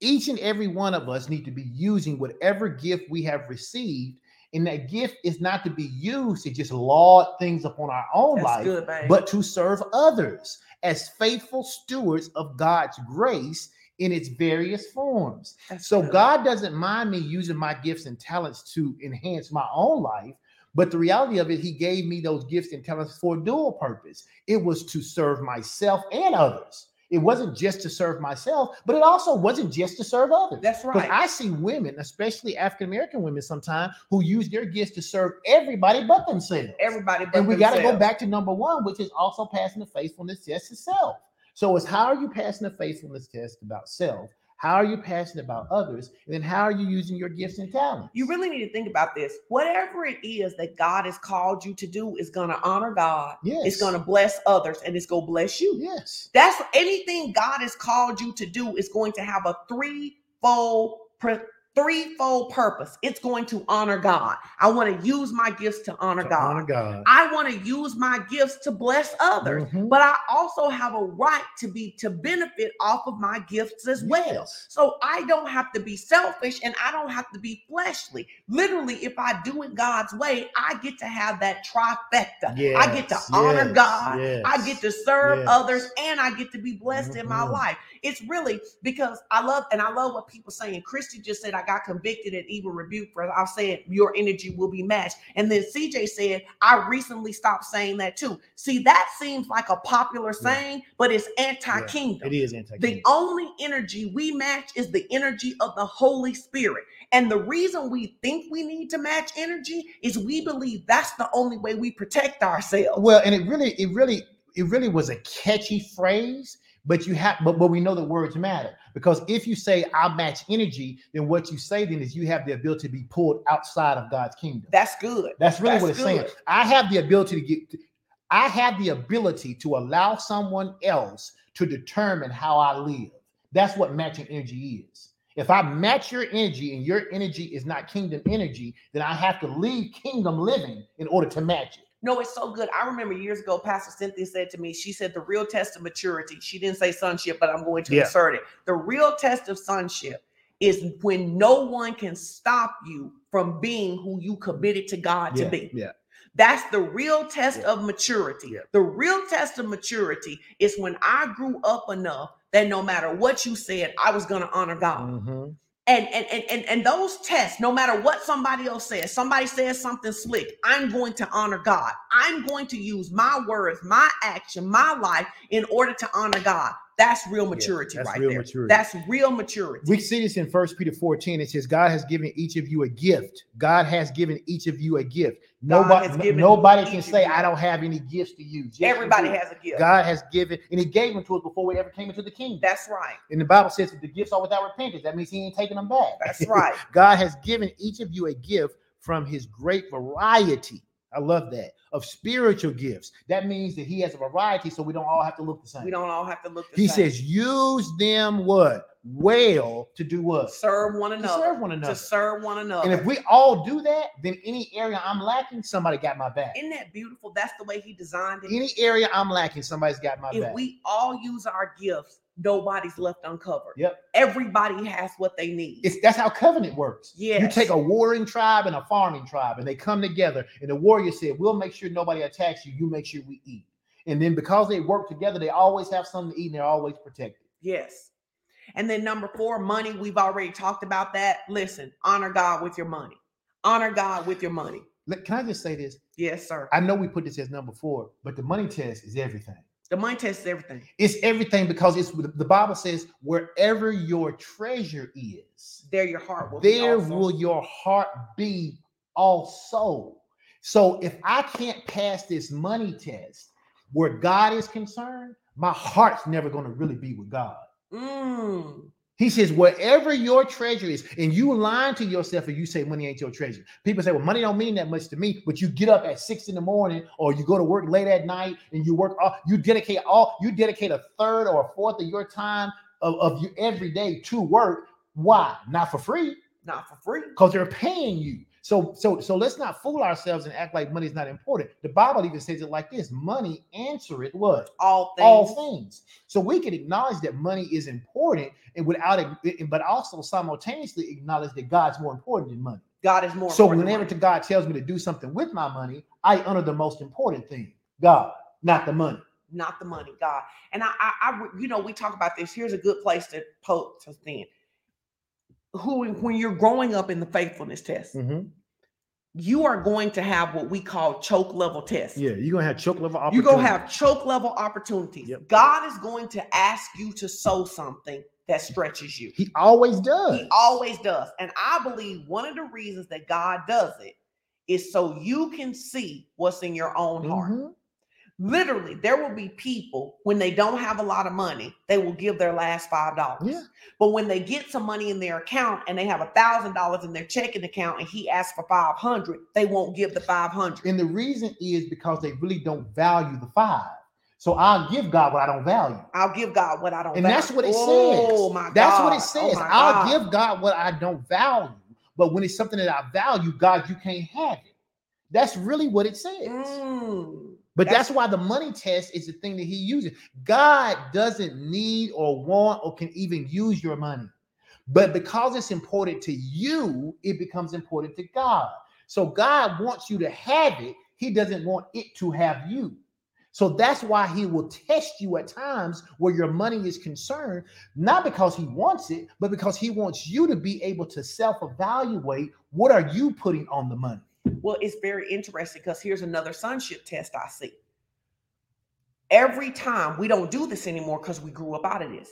[SPEAKER 1] Each and every one of us need to be using whatever gift we have received and that gift is not to be used to just laud things upon our own
[SPEAKER 2] That's
[SPEAKER 1] life,
[SPEAKER 2] good,
[SPEAKER 1] but to serve others as faithful stewards of God's grace in its various forms.
[SPEAKER 2] That's
[SPEAKER 1] So
[SPEAKER 2] good.
[SPEAKER 1] God doesn't mind me using my gifts and talents to enhance my own life. But the reality of it, he gave me those gifts and talents for a dual purpose. It was to serve myself and others. It wasn't just to serve myself, but it also wasn't just to serve others.
[SPEAKER 2] That's right.
[SPEAKER 1] I see women, especially African American women, sometimes who use their gifts to serve everybody but themselves.
[SPEAKER 2] Everybody, but
[SPEAKER 1] and we got to go back to number one, which is also passing the faithfulness test to self. So it's how are you passing the faithfulness test about self? How are you passionate about others? And then how are you using your gifts and talents?
[SPEAKER 2] You really need to think about this. Whatever it is that God has called you to do is going to honor God.
[SPEAKER 1] yes.
[SPEAKER 2] It's going to bless others and it's going to bless you.
[SPEAKER 1] yes.
[SPEAKER 2] That's anything God has called you to do is going to have a threefold pr- threefold purpose. It's going to honor God. I want to use my gifts to honor
[SPEAKER 1] To
[SPEAKER 2] God.
[SPEAKER 1] honor God.
[SPEAKER 2] I want to use my gifts to bless others.
[SPEAKER 1] Mhm.
[SPEAKER 2] But I also have a right to be to benefit off of my gifts as well. So I don't have to be selfish and I don't have to be fleshly. Literally, if I do it God's way, I get to have that trifecta. I get to
[SPEAKER 1] Yes,
[SPEAKER 2] honor God.
[SPEAKER 1] yes.
[SPEAKER 2] I get to serve
[SPEAKER 1] yes.
[SPEAKER 2] others and I get to be blessed in my
[SPEAKER 1] Mhm.
[SPEAKER 2] life. It's really because I love and I love what people saying. Christy just said I got convicted and even rebuked for I said your energy will be matched. And then CJ said I recently stopped saying that too. See, that seems like a popular
[SPEAKER 1] Yeah.
[SPEAKER 2] saying, but it's anti-kingdom.
[SPEAKER 1] It is anti
[SPEAKER 2] The only energy we match is the energy of the Holy Spirit. And the reason we think we need to match energy is we believe that's the only way we protect ourselves.
[SPEAKER 1] Well, and it really, it really, it really was a catchy phrase, But you have, but, but we know that words matter because if you say I match energy, then what you say then is you have the ability to be pulled outside of God's kingdom.
[SPEAKER 2] That's good.
[SPEAKER 1] That's really
[SPEAKER 2] That's
[SPEAKER 1] what it's saying. I have the ability to get, I have the ability to allow someone else to determine how I live. That's what matching energy is. If I match your energy and your energy is not kingdom energy, then I have to leave kingdom living in order to match it.
[SPEAKER 2] No, it's so good. I remember years ago, Pastor Cynthia said to me, she said, the real test of maturity, she didn't say sonship, but I'm going to
[SPEAKER 1] Yeah.
[SPEAKER 2] insert it. The real test of sonship is when no one can stop you from being who you committed to God to be.
[SPEAKER 1] yeah.
[SPEAKER 2] That's the real test
[SPEAKER 1] Yeah.
[SPEAKER 2] of maturity.
[SPEAKER 1] Yeah.
[SPEAKER 2] The real test of maturity is when I grew up enough that no matter what you said, I was going to honor God.
[SPEAKER 1] Mhm.
[SPEAKER 2] And, and and and those tests, no matter what somebody else says, somebody says something slick, I'm going to honor God. I'm going to use my words, my action, my life in order to honor God. That's real maturity
[SPEAKER 1] that's
[SPEAKER 2] right
[SPEAKER 1] real
[SPEAKER 2] there.
[SPEAKER 1] maturity.
[SPEAKER 2] That's real maturity.
[SPEAKER 1] We see this in First Peter 14. It says, God has given each of you a gift. God has given each of you a gift.
[SPEAKER 2] God
[SPEAKER 1] Nobody, nobody can say, I don't have any gifts to use.
[SPEAKER 2] Everybody has a gift.
[SPEAKER 1] God has given, and He gave them to us before we ever came into the kingdom.
[SPEAKER 2] That's right.
[SPEAKER 1] And the Bible says that the gifts are without repentance. That means He ain't taking them back.
[SPEAKER 2] That's right.
[SPEAKER 1] God has given each of you a gift from His great variety. I love that of spiritual gifts. That means that He has a variety, so we don't all have to look the same.
[SPEAKER 2] We don't all have to look the
[SPEAKER 1] He
[SPEAKER 2] same.
[SPEAKER 1] He says, use them what well to do what
[SPEAKER 2] serve one
[SPEAKER 1] to
[SPEAKER 2] another.
[SPEAKER 1] serve one another.
[SPEAKER 2] To serve one another.
[SPEAKER 1] And if we all do that, then any area I'm lacking, somebody got my back.
[SPEAKER 2] Isn't that beautiful? That's the way he designed it.
[SPEAKER 1] Any area I'm lacking, somebody's got my
[SPEAKER 2] if
[SPEAKER 1] back.
[SPEAKER 2] If we all use our gifts, nobody's left uncovered.
[SPEAKER 1] Yep.
[SPEAKER 2] Everybody has what they need.
[SPEAKER 1] It's that's how covenant works. Yeah.
[SPEAKER 2] You
[SPEAKER 1] take a warring tribe and a farming tribe, and they come together. And the warrior said, "We'll make sure nobody attacks you. You make sure we eat." And then because they work together, they always have something to eat, and they're always protected.
[SPEAKER 2] Yes. And then number four, money. We've already talked about that. Listen, honor God with your money. Honor God with your money.
[SPEAKER 1] Look, Can I just say this?
[SPEAKER 2] Yes, sir.
[SPEAKER 1] I know we put this as number four, but the money test is everything.
[SPEAKER 2] The money test is everything.
[SPEAKER 1] It's everything because it's the Bible says, "Wherever your treasure is,
[SPEAKER 2] There your heart will be
[SPEAKER 1] there will your heart be also. So if I can't pass this money test where God is concerned, my heart's never going to really be with God.
[SPEAKER 2] Mm.
[SPEAKER 1] He says, wherever your treasure is, and you lie to yourself and you say money ain't your treasure. People say, well, money don't mean that much to me, but you get up at six in the morning or you go to work late at night and you work all you dedicate all you dedicate a third or a fourth of your time of, of you every day to work. Why? Not for free
[SPEAKER 2] Not for free.
[SPEAKER 1] because they're paying you. So, so, so let's not fool ourselves and act like money is not important. The Bible even says it like this: money answer it what
[SPEAKER 2] All things.
[SPEAKER 1] all things. So we can acknowledge that money is important, and without it, but also simultaneously acknowledge that God's more important than money.
[SPEAKER 2] God is more.
[SPEAKER 1] So whenever to God tells me to do something with my money, I honor the most important thing, God, not the money.
[SPEAKER 2] not the money, God. And I, I, I, you know, we talk about this. Here's a good place to poke to stand. Who, when you're growing up in the faithfulness test,
[SPEAKER 1] Mhm.
[SPEAKER 2] you are going to have what we call choke level tests.
[SPEAKER 1] Yeah, you're gonna have choke level
[SPEAKER 2] You're going to have choke level opportunities.
[SPEAKER 1] Yep.
[SPEAKER 2] God is going to ask you to sow something that stretches you.
[SPEAKER 1] He always does.
[SPEAKER 2] He always does. And I believe one of the reasons that God does it is so you can see what's in your own heart.
[SPEAKER 1] Mhm.
[SPEAKER 2] Literally, there will be people when they don't have a lot of money, they will give their last five dollars.
[SPEAKER 1] Yeah.
[SPEAKER 2] But when they get some money in their account and they have a thousand dollars in their checking account and he asks for five hundred, they won't give the five hundred.
[SPEAKER 1] And the reason is because they really don't value the five. So I'll give God what I don't value.
[SPEAKER 2] I'll give God what I don't.
[SPEAKER 1] And
[SPEAKER 2] value.
[SPEAKER 1] that's what it
[SPEAKER 2] oh,
[SPEAKER 1] says.
[SPEAKER 2] my
[SPEAKER 1] That's
[SPEAKER 2] God.
[SPEAKER 1] what it
[SPEAKER 2] Oh,
[SPEAKER 1] says.
[SPEAKER 2] my
[SPEAKER 1] I'll
[SPEAKER 2] God.
[SPEAKER 1] give God what I don't value. But when it's something that I value, God, you can't have it. That's really what it says.
[SPEAKER 2] Mm,
[SPEAKER 1] But
[SPEAKER 2] that's-
[SPEAKER 1] that's, why the money test is the thing that he uses. God doesn't need or want or can even use your money. But because it's important to you, it becomes important to God. So God wants you to have it. He doesn't want it to have you. So that's why he will test you at times where your money is concerned, not because he wants it, but because he wants you to be able to self-evaluate what are you putting on the money.
[SPEAKER 2] Well, it's very interesting because here's another sonship test I see. Every time we don't do this anymore because we grew up out of this.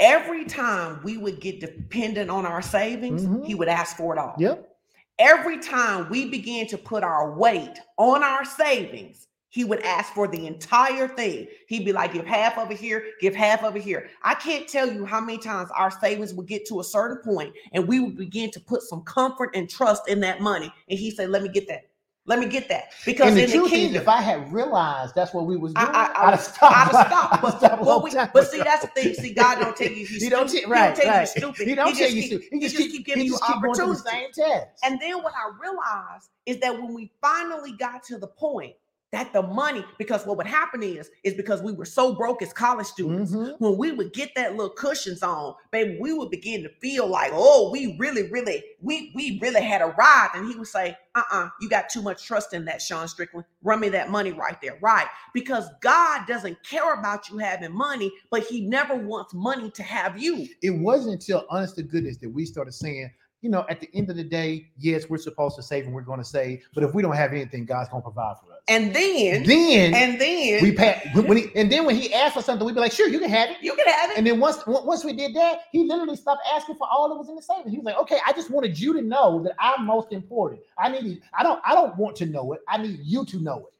[SPEAKER 2] Every time we would get dependent on our savings,
[SPEAKER 1] Mhm.
[SPEAKER 2] he would ask for it all.
[SPEAKER 1] Yep.
[SPEAKER 2] Every time we began to put our weight on our savings, he would ask for the entire thing. He'd be like, give half it here, give half it here. I can't tell you how many times our savings would get to a certain point and we would begin to put some comfort and trust in that money. And he said, Let me get that. Let me get that. Because
[SPEAKER 1] And the
[SPEAKER 2] in the
[SPEAKER 1] truth
[SPEAKER 2] kingdom,
[SPEAKER 1] is, if I had realized that's what we was doing,
[SPEAKER 2] I-
[SPEAKER 1] I,
[SPEAKER 2] I
[SPEAKER 1] would have stopped.
[SPEAKER 2] I'd have stopped. But,
[SPEAKER 1] stopped
[SPEAKER 2] but, we, but see, that's the thing. See, God don't tell you he's
[SPEAKER 1] He don't
[SPEAKER 2] stupid.
[SPEAKER 1] right,
[SPEAKER 2] he don't tell
[SPEAKER 1] right.
[SPEAKER 2] you stupid.
[SPEAKER 1] He don't tell you stupid. He just keep,
[SPEAKER 2] keep giving you
[SPEAKER 1] just keep doing the
[SPEAKER 2] opportunities.
[SPEAKER 1] test.
[SPEAKER 2] And then what I realized is that when we finally got to the point that the money, because what would happen is, is because we were so broke as college students,
[SPEAKER 1] Mhm.
[SPEAKER 2] when we would get that little cushions on, baby, we would begin to feel like, oh, we really, really, we we really had arrived. And he would say, uh-uh, you got too much trust in that, Sean Strickland. Run me that money right there. Right. Because God doesn't care about you having money, but he never wants money to have you.
[SPEAKER 1] It wasn't until honest to goodness that we started saying, you know, at the end of the day, yes, we're supposed to save and we're going to save, but if we don't have anything, God's going to provide for us.
[SPEAKER 2] And then,
[SPEAKER 1] then
[SPEAKER 2] and then
[SPEAKER 1] we pay when he, and then when he asked for something, we'd be like, sure, you can have it.
[SPEAKER 2] you can have it.
[SPEAKER 1] And then once once we did that, he literally stopped asking for all that was in the savings. He was like, okay, I just wanted you to know that I'm most important. I need I don't I don't want to know it. I need you to know it.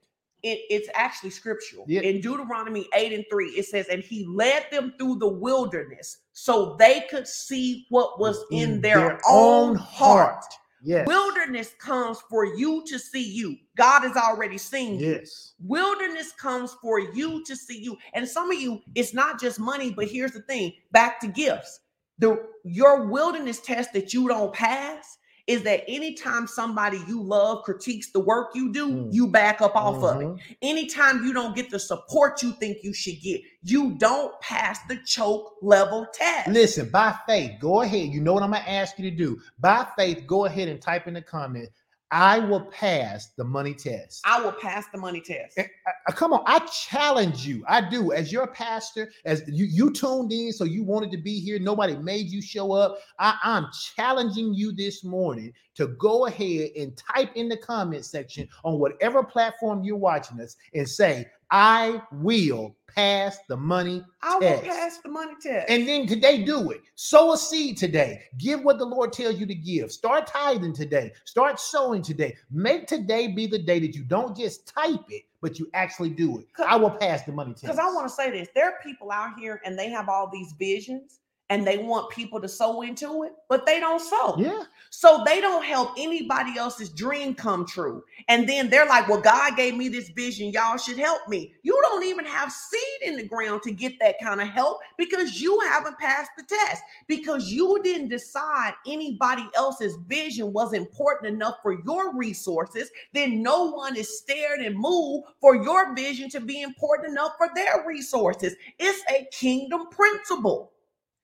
[SPEAKER 2] It, it's actually scriptural.
[SPEAKER 1] Yeah.
[SPEAKER 2] In Deuteronomy 8 and 3, it says, And he led them through the wilderness so they could see what was in, their, own heart.
[SPEAKER 1] Yes.
[SPEAKER 2] Wilderness comes for you to see you. God has already seen you.
[SPEAKER 1] Yes.
[SPEAKER 2] Wilderness comes for you to see you. And some of you, it's not just money, but here's the thing back to gifts. The your wilderness test that you don't pass is that anytime somebody you love critiques the work you do,
[SPEAKER 1] Mm.
[SPEAKER 2] you back up off of it.
[SPEAKER 1] Mhm.
[SPEAKER 2] Anytime you don't get the support you think you should get, you don't pass the choke level test.
[SPEAKER 1] Listen, by faith, go ahead. You know what I'm gonna ask you to do. By faith, go ahead and type in the comment. I will pass the money test.
[SPEAKER 2] I will pass the money test.
[SPEAKER 1] Uh, uh, come on, I challenge you. I do. As your pastor, as you, you tuned in, so you wanted to be here. Nobody made you show up. I, I'm challenging you this morning to go ahead and type in the comment section on whatever platform you're watching us and say, I will pass the money test.
[SPEAKER 2] I will pass the money test.
[SPEAKER 1] And then today, do it. Sow a seed today. Give what the Lord tells you to give. Start tithing today. Start sowing today. Make today be the day that you don't just type it, but you actually do it. I will pass the money test.
[SPEAKER 2] Because I want to say this there are people out here and they have all these visions and they want people to sow into it, but they don't sow.
[SPEAKER 1] Yeah.
[SPEAKER 2] So they don't help anybody else's dream come true. And then they're like, well, God gave me this vision. Y'all should help me. You don't even have seed in the ground to get that kind of help because you haven't passed the test, because you didn't decide anybody else's vision was important enough for your resources. Then no one is stared and moved for your vision to be important enough for their resources. It's a kingdom principle.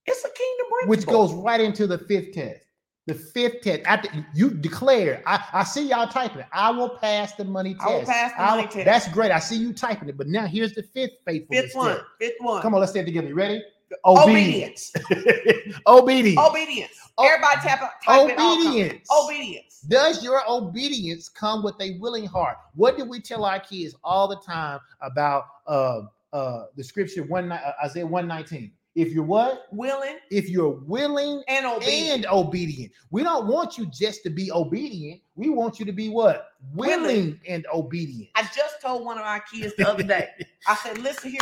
[SPEAKER 2] It's a kingdom principle.
[SPEAKER 1] Which goes right into the fifth test. The fifth test. After you declare, I, I see y'all typing it. I will pass the money test.
[SPEAKER 2] I will pass the money
[SPEAKER 1] will-
[SPEAKER 2] test.
[SPEAKER 1] That's great. I see you typing it. But now here's the fifth faithfulness
[SPEAKER 2] fifth one.
[SPEAKER 1] test.
[SPEAKER 2] Fifth one.
[SPEAKER 1] Come on, let's say it together. You ready?
[SPEAKER 2] Obedience.
[SPEAKER 1] Obedience.
[SPEAKER 2] Obedience.
[SPEAKER 1] O-
[SPEAKER 2] Everybody tap. Type it.
[SPEAKER 1] Obedience.
[SPEAKER 2] Obedience.
[SPEAKER 1] Does your obedience come with a willing heart? What do we tell our kids all the time about uh uh the scripture one uh, Isaiah 119? If you're what?
[SPEAKER 2] Willing
[SPEAKER 1] If you're willing
[SPEAKER 2] and obedient.
[SPEAKER 1] and obedient. We don't want you just to be obedient. We want you to be what? Willing,
[SPEAKER 2] Willing.
[SPEAKER 1] and obedient.
[SPEAKER 2] I just told one of our kids the other day. I said, listen here,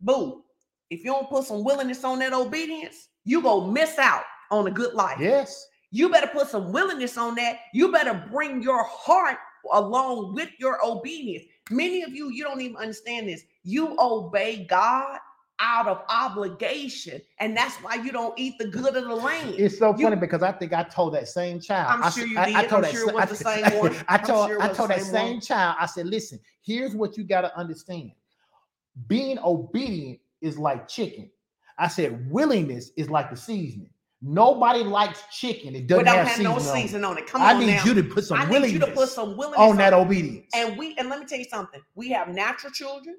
[SPEAKER 2] boo. If you don't put some willingness on that obedience, you gonna miss out on a good life.
[SPEAKER 1] yes.
[SPEAKER 2] You better put some willingness on that. You better bring your heart along with your obedience. Many of you, you don't even understand this. You obey God out of obligation, and that's why you don't eat the good of the land.
[SPEAKER 1] It's so
[SPEAKER 2] You-
[SPEAKER 1] funny because I think I told that same child.
[SPEAKER 2] I'm
[SPEAKER 1] I
[SPEAKER 2] sure you
[SPEAKER 1] I- I
[SPEAKER 2] did.
[SPEAKER 1] told
[SPEAKER 2] I'm
[SPEAKER 1] that
[SPEAKER 2] sure it was the
[SPEAKER 1] I-
[SPEAKER 2] same one.
[SPEAKER 1] I told
[SPEAKER 2] sure
[SPEAKER 1] I told
[SPEAKER 2] the
[SPEAKER 1] that
[SPEAKER 2] same one.
[SPEAKER 1] child. I said, listen, here's what you got to understand. Being obedient is like chicken. I said willingness is like the seasoning. Nobody likes chicken. It doesn't have,
[SPEAKER 2] have, no
[SPEAKER 1] seasoning. on it.
[SPEAKER 2] season on it. Come
[SPEAKER 1] I
[SPEAKER 2] on
[SPEAKER 1] need
[SPEAKER 2] now.
[SPEAKER 1] you to put some
[SPEAKER 2] I need
[SPEAKER 1] willingness
[SPEAKER 2] you to put some willingness
[SPEAKER 1] on that obedience.
[SPEAKER 2] And we and let me tell you something. We have natural children,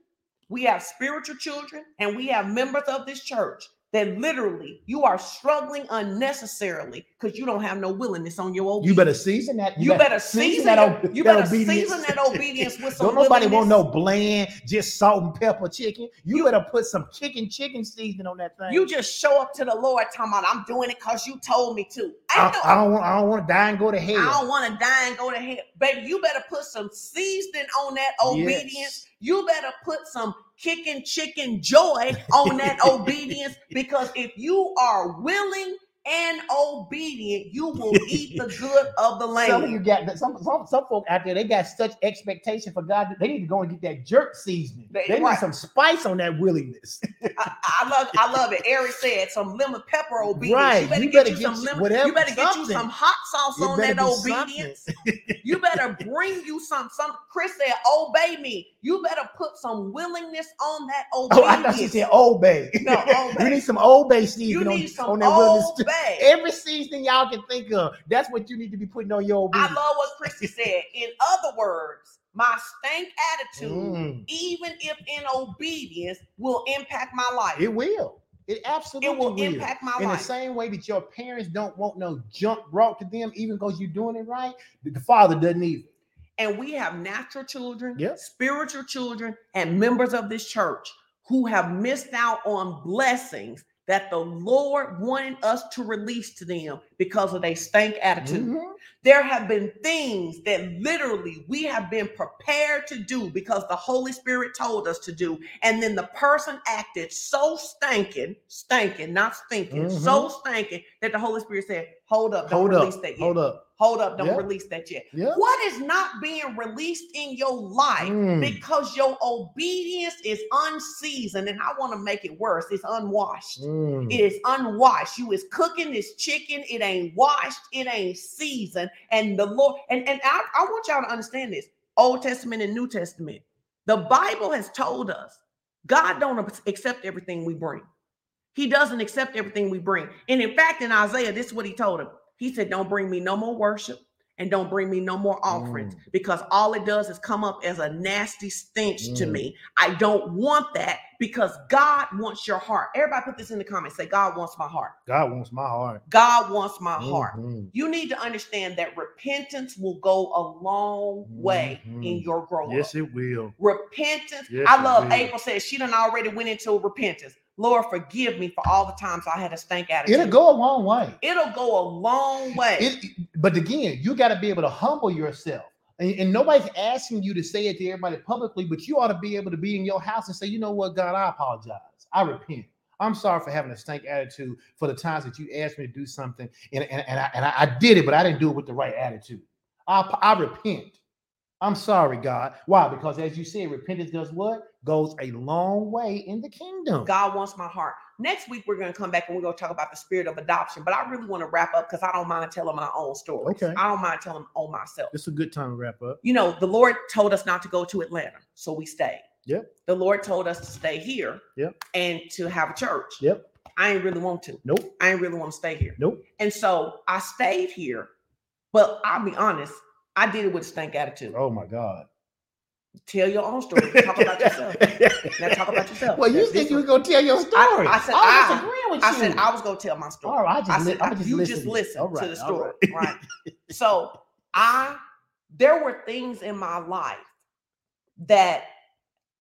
[SPEAKER 2] we have spiritual children, and we have members of this church that literally you are struggling unnecessarily because you don't have no willingness on your obedience.
[SPEAKER 1] you better season that.
[SPEAKER 2] You better season
[SPEAKER 1] that,
[SPEAKER 2] you better season that obedience with some
[SPEAKER 1] Don't nobody want no bland, just salt and pepper chicken. You, better put some chicken chicken seasoning on that thing.
[SPEAKER 2] You just show up to the Lord talking about I'm doing it because you told me to.
[SPEAKER 1] I,
[SPEAKER 2] no-
[SPEAKER 1] I don't want. I don't want to die and go to hell.
[SPEAKER 2] I don't want to die and go to hell. Baby, you better put some seasoning on that obedience.
[SPEAKER 1] Yes.
[SPEAKER 2] You better put some kicking chicken joy on that obedience because if you are willing and obedient, you will eat the good of the land.
[SPEAKER 1] Some of you got some, some some folk out there. They got such expectation for God. that They need to go and get that jerk seasoning.
[SPEAKER 2] They-
[SPEAKER 1] They, need some spice on that willingness.
[SPEAKER 2] I, I love I love it. Eric said some lemon pepper obedience.
[SPEAKER 1] Right.
[SPEAKER 2] You better
[SPEAKER 1] You
[SPEAKER 2] get
[SPEAKER 1] better
[SPEAKER 2] you
[SPEAKER 1] get
[SPEAKER 2] some lemon.
[SPEAKER 1] whatever,
[SPEAKER 2] you better get you some hot sauce
[SPEAKER 1] It
[SPEAKER 2] on that obedience. You better bring you some. Some Chris said, "Obey me." You better put some willingness on that obedience.
[SPEAKER 1] Oh, I thought she said Old Bay.
[SPEAKER 2] No, Old Bay.
[SPEAKER 1] you need some
[SPEAKER 2] you need
[SPEAKER 1] on,
[SPEAKER 2] some
[SPEAKER 1] on that willingness.
[SPEAKER 2] obey.
[SPEAKER 1] Every season y'all can think of. That's what you need to be putting on your
[SPEAKER 2] I love what Christy said. In other words, my stank attitude,
[SPEAKER 1] Mm.
[SPEAKER 2] even if in obedience, will impact my life.
[SPEAKER 1] It will. It absolutely
[SPEAKER 2] It will impact my life.
[SPEAKER 1] In the same way that your parents don't want no junk brought to them, even because you're doing it right, the father doesn't either.
[SPEAKER 2] And we have natural children,
[SPEAKER 1] Yep.
[SPEAKER 2] spiritual children, and members of this church who have missed out on blessings that the Lord wanted us to release to them because of their stank attitude.
[SPEAKER 1] Mhm.
[SPEAKER 2] There have been things that literally we have been prepared to do because the Holy Spirit told us to do. And then the person acted so stinking, stinking, not stinking, so stinking that the Holy Spirit said, Hold up, don't
[SPEAKER 1] Hold
[SPEAKER 2] release
[SPEAKER 1] up.
[SPEAKER 2] that yet.
[SPEAKER 1] Hold up.
[SPEAKER 2] Hold up, don't
[SPEAKER 1] Yep.
[SPEAKER 2] release that yet. What is not being released in your life
[SPEAKER 1] Mm.
[SPEAKER 2] because your obedience is unseasoned? And I want to make it worse, it's unwashed.
[SPEAKER 1] Mm.
[SPEAKER 2] It is unwashed. You is cooking this chicken. It ain't washed. It ain't seasoned. And the Lord, and, and I, I want y'all to understand this Old Testament and New Testament. The Bible has told us God don't accept everything we bring. He doesn't accept everything we bring. And in fact, in Isaiah, this is what he told him. He said, Don't bring me no more worship and don't bring me no more offerings
[SPEAKER 1] Mm.
[SPEAKER 2] because all it does is come up as a nasty stench to
[SPEAKER 1] Mm.
[SPEAKER 2] me. I don't want that because God wants your heart. Everybody put this in the comments. Say, God wants my heart.
[SPEAKER 1] God wants my heart.
[SPEAKER 2] God wants my heart.
[SPEAKER 1] Mhm.
[SPEAKER 2] You need to understand that repentance will go a long way in
[SPEAKER 1] Mhm.
[SPEAKER 2] your growth.
[SPEAKER 1] Yes, it will.
[SPEAKER 2] repentance.
[SPEAKER 1] Yes,
[SPEAKER 2] I love. April says she done already went into repentance. Lord, forgive me for all the times I had a stank attitude.
[SPEAKER 1] It'll go a long way.
[SPEAKER 2] It'll go a long way.
[SPEAKER 1] It, but again, you got to be able to humble yourself. And, and nobody's asking you to say it to everybody publicly, but you ought to be able to be in your house and say, you know what, God, I apologize. I repent. I'm sorry for having a stank attitude for the times that you asked me to do something and, and, and, I, and I, I did it, but I didn't do it with the right attitude. I, I repent. I'm sorry, God. Why? Because as you said, repentance does what? Goes a long way in the kingdom.
[SPEAKER 2] God wants my heart. Next week, we're going to come back and we're going to talk about the spirit of adoption. But I really want to wrap up because I don't mind telling my own story.
[SPEAKER 1] Okay.
[SPEAKER 2] I don't mind telling on myself.
[SPEAKER 1] It's a good time to wrap up.
[SPEAKER 2] You know, the Lord told us not to go to Atlanta, so we stayed.
[SPEAKER 1] Yep.
[SPEAKER 2] The Lord told us to stay here
[SPEAKER 1] Yep.
[SPEAKER 2] and to have a church.
[SPEAKER 1] Yep.
[SPEAKER 2] I ain't really want to.
[SPEAKER 1] Nope.
[SPEAKER 2] I ain't really want to stay here.
[SPEAKER 1] Nope.
[SPEAKER 2] And so I stayed here. But I'll be honest, I did it with a stank attitude.
[SPEAKER 1] Oh my God.
[SPEAKER 2] Tell your own story. Talk about yourself. Now talk about yourself.
[SPEAKER 1] Well, you
[SPEAKER 2] That's
[SPEAKER 1] said you were gonna tell your story.
[SPEAKER 2] Oh, I said
[SPEAKER 1] was
[SPEAKER 2] I-
[SPEAKER 1] disagreeing with
[SPEAKER 2] I
[SPEAKER 1] you.
[SPEAKER 2] said I was gonna tell my story.
[SPEAKER 1] All right, I just,
[SPEAKER 2] I
[SPEAKER 1] li-
[SPEAKER 2] said
[SPEAKER 1] I'm just
[SPEAKER 2] you
[SPEAKER 1] listening.
[SPEAKER 2] just listen
[SPEAKER 1] All
[SPEAKER 2] to the story,
[SPEAKER 1] right.
[SPEAKER 2] right? So I there were things in my life that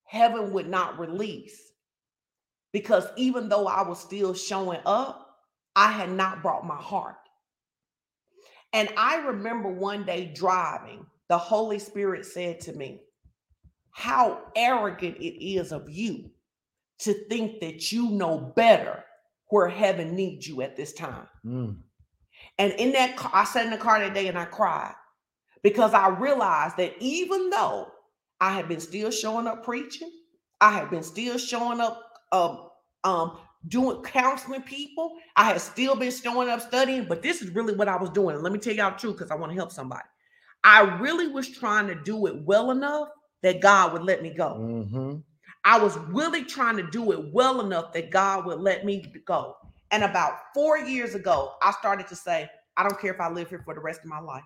[SPEAKER 2] heaven would not release because even though I was still showing up, I had not brought my heart. And I remember one day driving, the Holy Spirit said to me, How arrogant it is of you to think that you know better where heaven needs you at this time.
[SPEAKER 1] Mm.
[SPEAKER 2] And in that car, I sat in the car that day and I cried because I realized that even though I had been still showing up preaching, I had been still showing up um, um, doing counseling people, I had still been showing up studying, but this is really what I was doing. And let me tell y'all the truth because I want to help somebody. I really was trying to do it well enough that God would let me go.
[SPEAKER 1] Mhm.
[SPEAKER 2] I was really trying to do it well enough that God would let me go. And about four years ago, I started to say, I don't care if I live here for the rest of my life.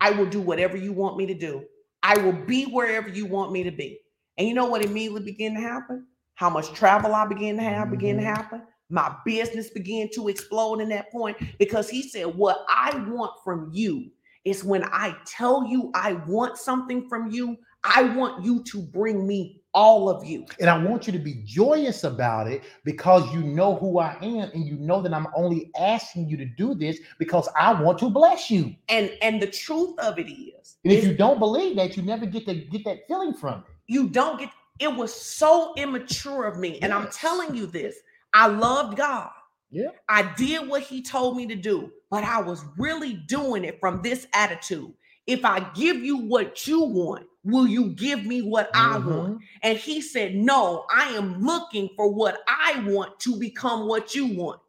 [SPEAKER 2] I will do whatever you want me to do. I will be wherever you want me to be. And you know what immediately began to happen? How much travel I began to have began to
[SPEAKER 1] Mhm.
[SPEAKER 2] happen. My business began to explode in that point because he said, What I want from you is when I tell you I want something from you, I want you to bring me all of you.
[SPEAKER 1] And I want you to be joyous about it because you know who I am and you know that I'm only asking you to do this because I want to bless you.
[SPEAKER 2] And and the truth of it is,
[SPEAKER 1] And if
[SPEAKER 2] is
[SPEAKER 1] you don't believe that, you never get to get that feeling from it.
[SPEAKER 2] you don't get it was so immature of me. And I'm telling you this. I loved God.
[SPEAKER 1] Yeah.
[SPEAKER 2] I did what he told me to do, but I was really doing it from this attitude. If I give you what you want, will you give me what I mm-hmm.
[SPEAKER 1] want?
[SPEAKER 2] And he said, No, I am looking for what I want to become what you want.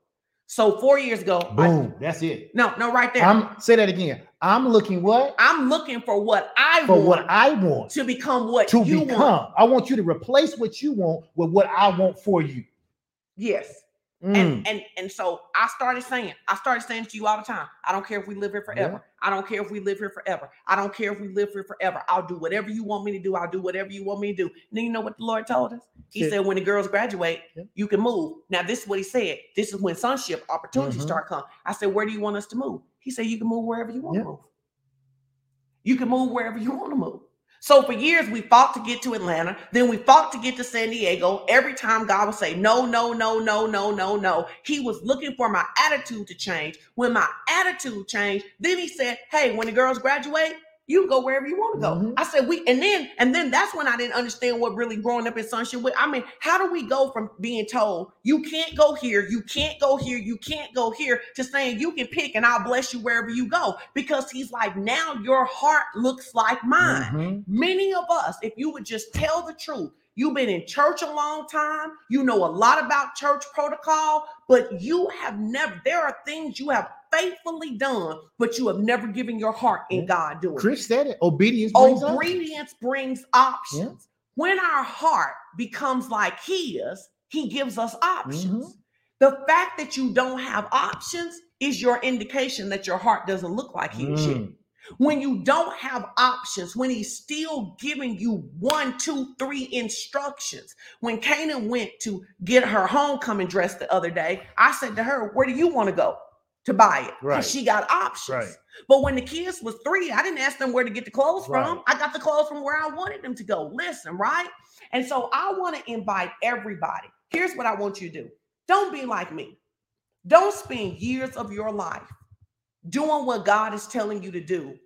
[SPEAKER 2] So four years ago, I-
[SPEAKER 1] Boom. That's it.
[SPEAKER 2] no, no, right there. I'm,
[SPEAKER 1] I'm say that again. I'm looking what?
[SPEAKER 2] I'm looking for what I
[SPEAKER 1] For
[SPEAKER 2] want
[SPEAKER 1] what I want
[SPEAKER 2] to become what
[SPEAKER 1] to
[SPEAKER 2] you
[SPEAKER 1] become.
[SPEAKER 2] want.
[SPEAKER 1] I want you to replace what you want with what I want for you.
[SPEAKER 2] Yes.
[SPEAKER 1] Mm.
[SPEAKER 2] And and and so I started saying, I started saying to you all the time, I don't care if we live here forever. I don't care if we live here forever. I don't care if we live here forever. I'll do whatever you want me to do. I'll do whatever you want me to do. And then you know what the Lord told us? He
[SPEAKER 1] Yeah.
[SPEAKER 2] said, when the girls graduate,
[SPEAKER 1] Yeah.
[SPEAKER 2] you can move. Now, this is what he said. This is when sonship opportunities
[SPEAKER 1] Mhm.
[SPEAKER 2] start coming. I said, where do you want us to move? He said, you can move wherever you want
[SPEAKER 1] Yeah.
[SPEAKER 2] to move. You can move wherever you want to move. So for years we fought to get to Atlanta, then we fought to get to San Diego. Every time God would say no, no, no, no, no, no, no, He was looking for my attitude to change. When my attitude changed, then He said, "Hey, when the girls graduate, you can go wherever you want to go."
[SPEAKER 1] Mhm.
[SPEAKER 2] I said, "We," and then and then that's when I didn't understand what really growing up in sonship. with- I mean, how do we go from being told you can't go here, you can't go here, you can't go here, to saying you can pick and I'll bless you wherever you go? Because He's like, now your heart looks like mine.
[SPEAKER 1] Mhm.
[SPEAKER 2] Many of us, if you would just tell the truth, you've been in church a long time, you know a lot about church protocol, but you have never, there are things you have faithfully done, but you have never given your heart in
[SPEAKER 1] Yeah.
[SPEAKER 2] God doing. it.
[SPEAKER 1] Chris said it. Obedience brings up.
[SPEAKER 2] Obedience brings options. When our heart becomes like His, He gives us options.
[SPEAKER 1] Mhm.
[SPEAKER 2] The fact that you don't have options is your indication that your heart doesn't look like He should
[SPEAKER 1] Mm.
[SPEAKER 2] when you don't have options, when he's still giving you one, two, three instructions. When Canaan went to get her homecoming dress the other day, I said to her, Where do you want to go to buy it? Because
[SPEAKER 1] Right.
[SPEAKER 2] she got options.
[SPEAKER 1] Right.
[SPEAKER 2] But when the kids was three, I didn't ask them where to get the clothes from. I got the clothes from where I wanted them to go. Listen, right? And so I want to invite everybody. Here's what I want you to do. Don't be like me. Don't spend years of your life doing what God is telling you to do,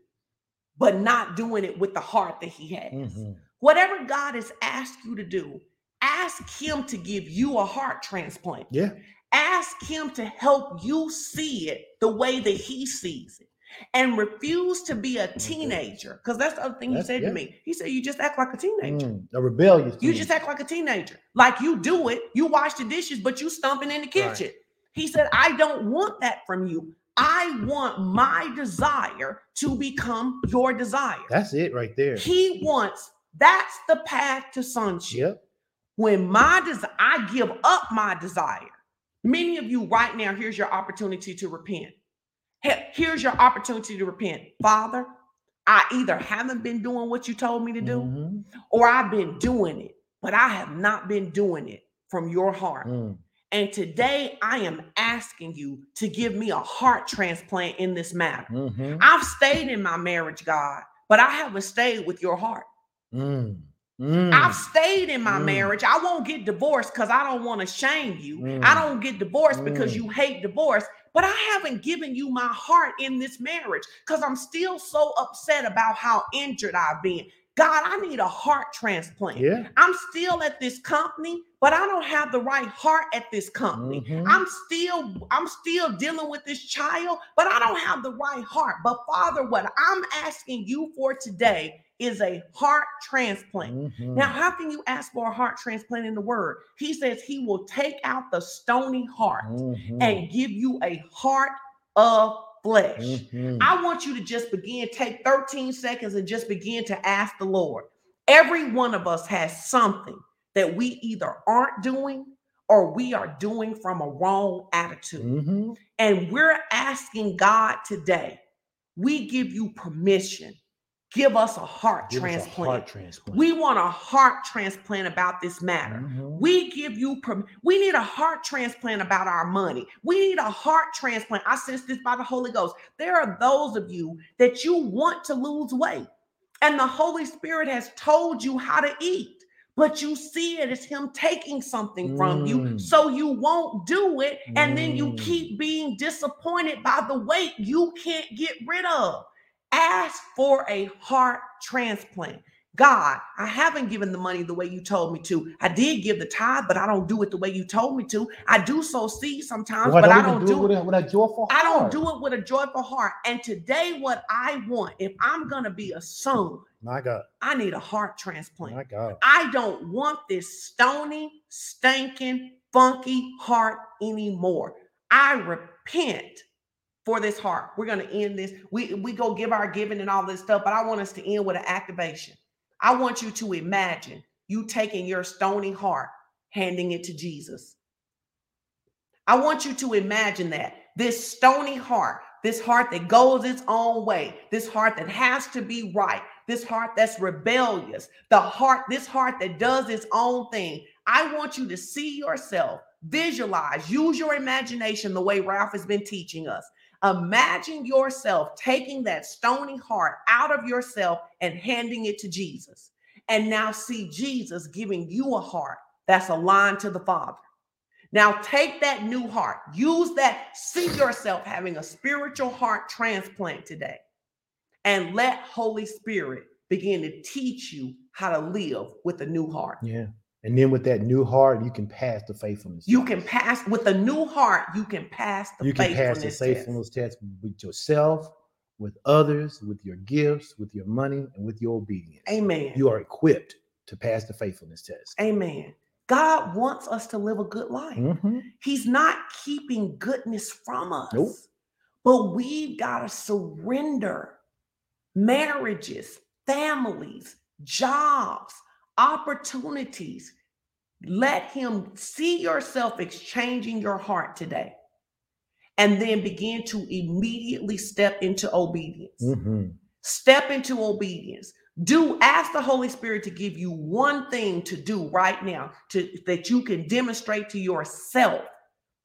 [SPEAKER 2] but not doing it with the heart that He has.
[SPEAKER 1] Mhm.
[SPEAKER 2] Whatever God has asked you to do, ask Him to give you a heart transplant.
[SPEAKER 1] Yeah.
[SPEAKER 2] Ask Him to help you see it the way that He sees it. And refuse to be a teenager. Because that's the other thing
[SPEAKER 1] That's-
[SPEAKER 2] he said
[SPEAKER 1] yeah.
[SPEAKER 2] to me. He said, You just act like a teenager.
[SPEAKER 1] Mm. A rebellious.
[SPEAKER 2] You just act like a teenager. Like you do it, you wash the dishes, but you stumping in the
[SPEAKER 1] Right.
[SPEAKER 2] kitchen. He said, I don't want that from you. I want my desire to become your desire.
[SPEAKER 1] That's it right there.
[SPEAKER 2] He wants, that's the path to sonship.
[SPEAKER 1] Yep.
[SPEAKER 2] When my desire, I give up my desire. Many of you right now, here's your opportunity to repent. Here's your opportunity to repent. Father, I either haven't been doing what you told me to do,
[SPEAKER 1] Mhm.
[SPEAKER 2] or I've been doing it, but I have not been doing it from your heart.
[SPEAKER 1] Mm.
[SPEAKER 2] And today I am asking you to give me a heart transplant in this matter.
[SPEAKER 1] Mhm.
[SPEAKER 2] I've stayed in my marriage, God, but I haven't stayed with your heart.
[SPEAKER 1] Mm. Mm.
[SPEAKER 2] I've stayed in my
[SPEAKER 1] Mm.
[SPEAKER 2] marriage. I won't get divorced because I don't want to shame you.
[SPEAKER 1] Mm.
[SPEAKER 2] I don't get divorced because
[SPEAKER 1] Mm.
[SPEAKER 2] you hate divorce, but I haven't given you my heart in this marriage because I'm still so upset about how injured I've been. God, I need a heart transplant.
[SPEAKER 1] Yeah.
[SPEAKER 2] I'm still at this company, but I don't have the right heart at this company.
[SPEAKER 1] Mhm.
[SPEAKER 2] I'm still I'm still dealing with this child, but I don't have the right heart. But Father, what I'm asking you for today is a heart transplant.
[SPEAKER 1] Mhm.
[SPEAKER 2] Now, how can you ask for a heart transplant in the word? He says he will take out the stony heart
[SPEAKER 1] Mhm.
[SPEAKER 2] and give you a heart of flesh.
[SPEAKER 1] Mhm.
[SPEAKER 2] I want you to just begin, take 13 seconds and just begin to ask the Lord. Every one of us has something that we either aren't doing or we are doing from a wrong attitude.
[SPEAKER 1] Mhm.
[SPEAKER 2] And we're asking God today, we give you permission. Give us a heart
[SPEAKER 1] Give us a
[SPEAKER 2] transplant.
[SPEAKER 1] heart transplant.
[SPEAKER 2] We want a heart transplant about this matter.
[SPEAKER 1] Mhm.
[SPEAKER 2] We give you perm- we need a heart transplant about our money. We need a heart transplant. I sense this by the Holy Ghost. There are those of you that you want to lose weight. And the Holy Spirit has told you how to eat, but you see it as Him taking something from you.
[SPEAKER 1] Mm.
[SPEAKER 2] So you won't do it. And then you
[SPEAKER 1] Mm.
[SPEAKER 2] keep being disappointed by the weight you can't get rid of. Ask for a heart transplant. God, I haven't given the money the way you told me to. I did give the tithe, but I don't do it the way you told me to. I do sow seed sometimes,
[SPEAKER 1] Why
[SPEAKER 2] but I don't do
[SPEAKER 1] it
[SPEAKER 2] it.
[SPEAKER 1] with a, with a joyful
[SPEAKER 2] I don't
[SPEAKER 1] heart?
[SPEAKER 2] do it with a joyful heart. And today, what I want, if I'm gonna be a son,
[SPEAKER 1] My God,
[SPEAKER 2] I need a heart transplant.
[SPEAKER 1] my God.
[SPEAKER 2] I don't want this stony, stinking, funky heart anymore. I repent for this heart. We're gonna end this. We we go give our giving and all this stuff, but I want us to end with an activation. I want you to imagine you taking your stony heart, handing it to Jesus. I want you to imagine that this stony heart, this heart that goes its own way, this heart that has to be right, this heart that's rebellious, the heart, this heart that does its own thing. I want you to see yourself, visualize, use your imagination the way Ralph has been teaching us. Imagine yourself taking that stony heart out of yourself and handing it to Jesus. And now see Jesus giving you a heart that's aligned to the Father. Now take that new heart, use that, see yourself having a spiritual heart transplant today, and let Holy Spirit begin to teach you how to live with a new heart.
[SPEAKER 1] Yeah. And then with that new heart, you can pass the faithfulness.
[SPEAKER 2] You
[SPEAKER 1] test.
[SPEAKER 2] can pass with a new heart, you can pass the
[SPEAKER 1] you can pass the faithfulness test with yourself, with others, with your gifts, with your money, and with your obedience.
[SPEAKER 2] Amen.
[SPEAKER 1] You are equipped to pass the faithfulness test.
[SPEAKER 2] Amen. God wants us to live a good life.
[SPEAKER 1] Mhm.
[SPEAKER 2] He's not keeping goodness from us.
[SPEAKER 1] Nope.
[SPEAKER 2] But we've got to surrender marriages, families, jobs, opportunities. Let Him see yourself exchanging your heart today. And then begin to immediately step into obedience.
[SPEAKER 1] Mhm.
[SPEAKER 2] Step into obedience. Do ask the Holy Spirit to give you one thing to do right now to that you can demonstrate to yourself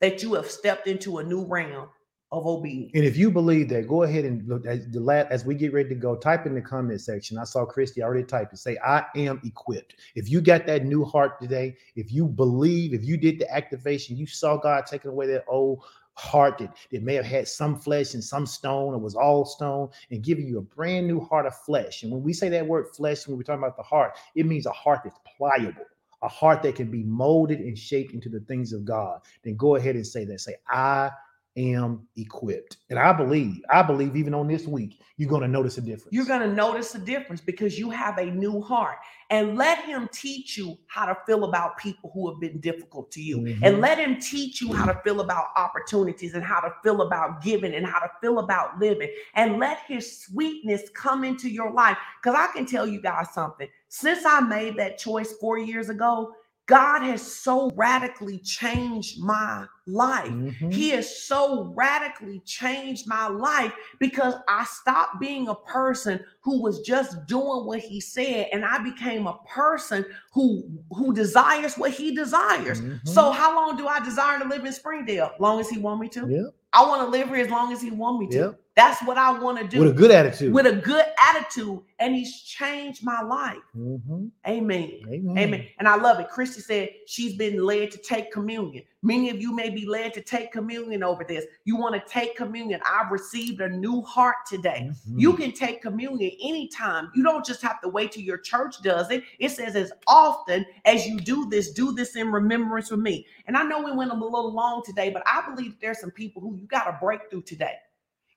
[SPEAKER 2] that you have stepped into a new realm of obedience.
[SPEAKER 1] And if you believe that, go ahead and look as the last as we get ready to go. Type in the comment section. I saw Christy already typed it. Say, "I am equipped." If you got that new heart today, if you believe, if you did the activation, you saw God taking away that old heart that, that may have had some flesh and some stone, or was all stone, and giving you a brand new heart of flesh. And when we say that word flesh, when we're talking about the heart, it means a heart that's pliable, a heart that can be molded and shaped into the things of God. Then go ahead and say that. Say, "I." am equipped. And I believe, I believe even on this week, you're going to notice a difference.
[SPEAKER 2] You're going to notice a difference because you have a new heart. And let him teach you how to feel about people who have been difficult to you.
[SPEAKER 1] Mhm.
[SPEAKER 2] And let him teach you how to feel about opportunities and how to feel about giving and how to feel about living. And let his sweetness come into your life. Because I can tell you guys something. Since I made that choice four years ago, God has so radically changed my life.
[SPEAKER 1] Mhm.
[SPEAKER 2] He has so radically changed my life because I stopped being a person who was just doing what he said and I became a person who who desires what he desires.
[SPEAKER 1] Mhm.
[SPEAKER 2] So how long do I desire to live in Springdale? Long as he want me to.
[SPEAKER 1] Yep.
[SPEAKER 2] I want to live here as long as he want me to.
[SPEAKER 1] Yep.
[SPEAKER 2] That's what I want to do.
[SPEAKER 1] with a good attitude.
[SPEAKER 2] with a good attitude and he's changed my life.
[SPEAKER 1] Mhm.
[SPEAKER 2] Amen.
[SPEAKER 1] Amen.
[SPEAKER 2] Amen. And I love it. Christy said she's been led to take communion. Many of you may be led to take communion over this. You want to take communion. I've received a new heart today.
[SPEAKER 1] Mhm.
[SPEAKER 2] You can take communion anytime. You don't just have to wait till your church does it. It says, as often as you do this, do this in remembrance of me. And I know we went a little long today, but I believe there's some people who you got a breakthrough today.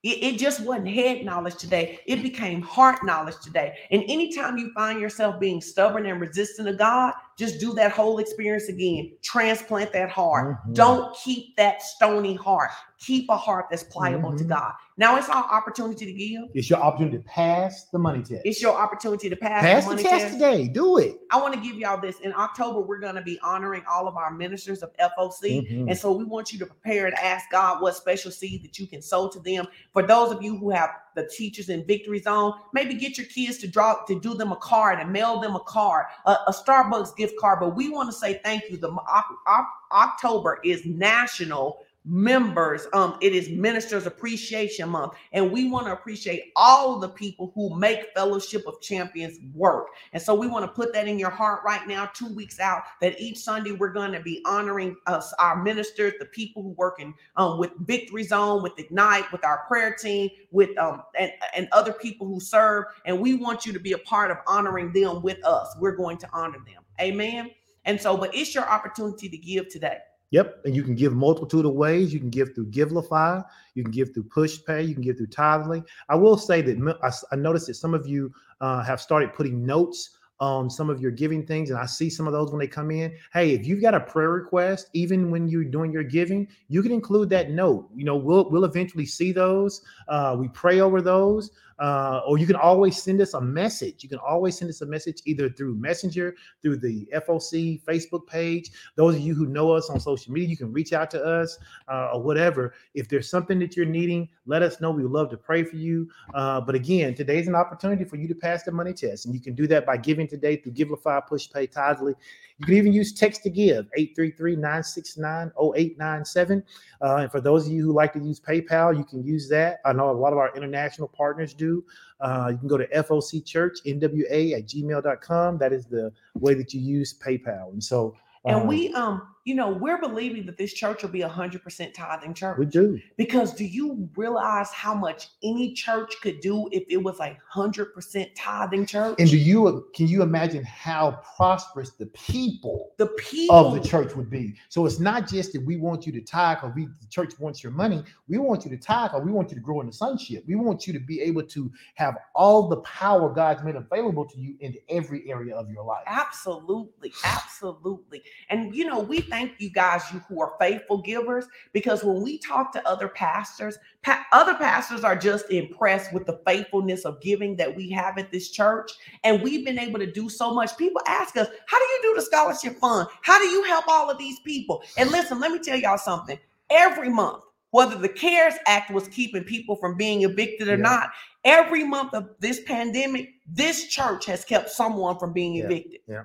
[SPEAKER 2] It, it just wasn't head knowledge today. It became heart knowledge today. And anytime you find yourself being stubborn and resistant to God, just do that whole experience again. Transplant that heart.
[SPEAKER 1] Mhm.
[SPEAKER 2] Don't keep that stony heart. Keep a heart that's pliable to
[SPEAKER 1] Mhm.
[SPEAKER 2] God. Now it's our opportunity to give.
[SPEAKER 1] It's your opportunity to pass the money test.
[SPEAKER 2] It's your opportunity to pass,
[SPEAKER 1] pass
[SPEAKER 2] the
[SPEAKER 1] the test
[SPEAKER 2] test.
[SPEAKER 1] today. Do it.
[SPEAKER 2] I want to give y'all this. In October, we're going to be honoring all of our ministers of FOC.
[SPEAKER 1] Mhm.
[SPEAKER 2] And so we want you to prepare and ask God what special seed that you can sow to them. For those of you who have the teachers in Victory Zone, maybe get your kids to draw to do them a card and mail them a card, a, a Starbucks gift card. But we want to say thank you. The Oc- Oc- October is National members. Um, it is Ministers Appreciation Month, and we want to appreciate all the people who make Fellowship of Champions work. And so we want to put that in your heart right now, two weeks out, that each Sunday we're going to be honoring us, our ministers, the people who work in um, with Victory Zone, with Ignite, with our prayer team, with um and, and other people who serve. And we want you to be a part of honoring them with us. We're going to honor them. Amen. And so, but it's your opportunity to give today.
[SPEAKER 1] Yep, and you can give multitude of ways. You can give through Givelify, you can give through PushPay, you can give through Tithely. I will say that I, I noticed that some of you uh, have started putting notes on some of your giving things, and I see some of those when they come in. Hey, if you've got a prayer request, even when you're doing your giving, you can include that note. You know, we'll we'll eventually see those. Uh, we pray over those uh, or you can always send us a message. You can always send us a message either through Messenger, through the FOC Facebook page. Those of you who know us on social media, you can reach out to us uh, or whatever. If there's something that you're needing, let us know. We love to pray for you. Uh, but again, today's an opportunity for you to pass the money test, and you can do that by giving today through Givelify, PushPay, Tithely. You can even use text to give 833-969-0897. Uh, and for those of you who like to use PayPal, you can use that. I know a lot of our international partners do. Uh, you can go to FOC Church, NWA at gmail.com. That is the way that you use PayPal. And so
[SPEAKER 2] and um, we, um, you know, we're believing that this church will be a hundred percent tithing church.
[SPEAKER 1] We do
[SPEAKER 2] because do you realize how much any church could do if it was a hundred percent tithing church?
[SPEAKER 1] And do you can you imagine how prosperous the people,
[SPEAKER 2] the people
[SPEAKER 1] of the church would be? So it's not just that we want you to tithe or we the church wants your money. We want you to tithe or we want you to grow in the sonship. We want you to be able to have all the power God's made available to you in every area of your life.
[SPEAKER 2] Absolutely, absolutely. And you know, we thank you guys, you who are faithful givers, because when we talk to other pastors, pa- other pastors are just impressed with the faithfulness of giving that we have at this church. And we've been able to do so much. People ask us, How do you do the scholarship fund? How do you help all of these people? And listen, let me tell y'all something. Every month, whether the CARES Act was keeping people from being evicted or yeah. not, every month of this pandemic, this church has kept someone from being
[SPEAKER 1] yeah.
[SPEAKER 2] evicted.
[SPEAKER 1] Yeah.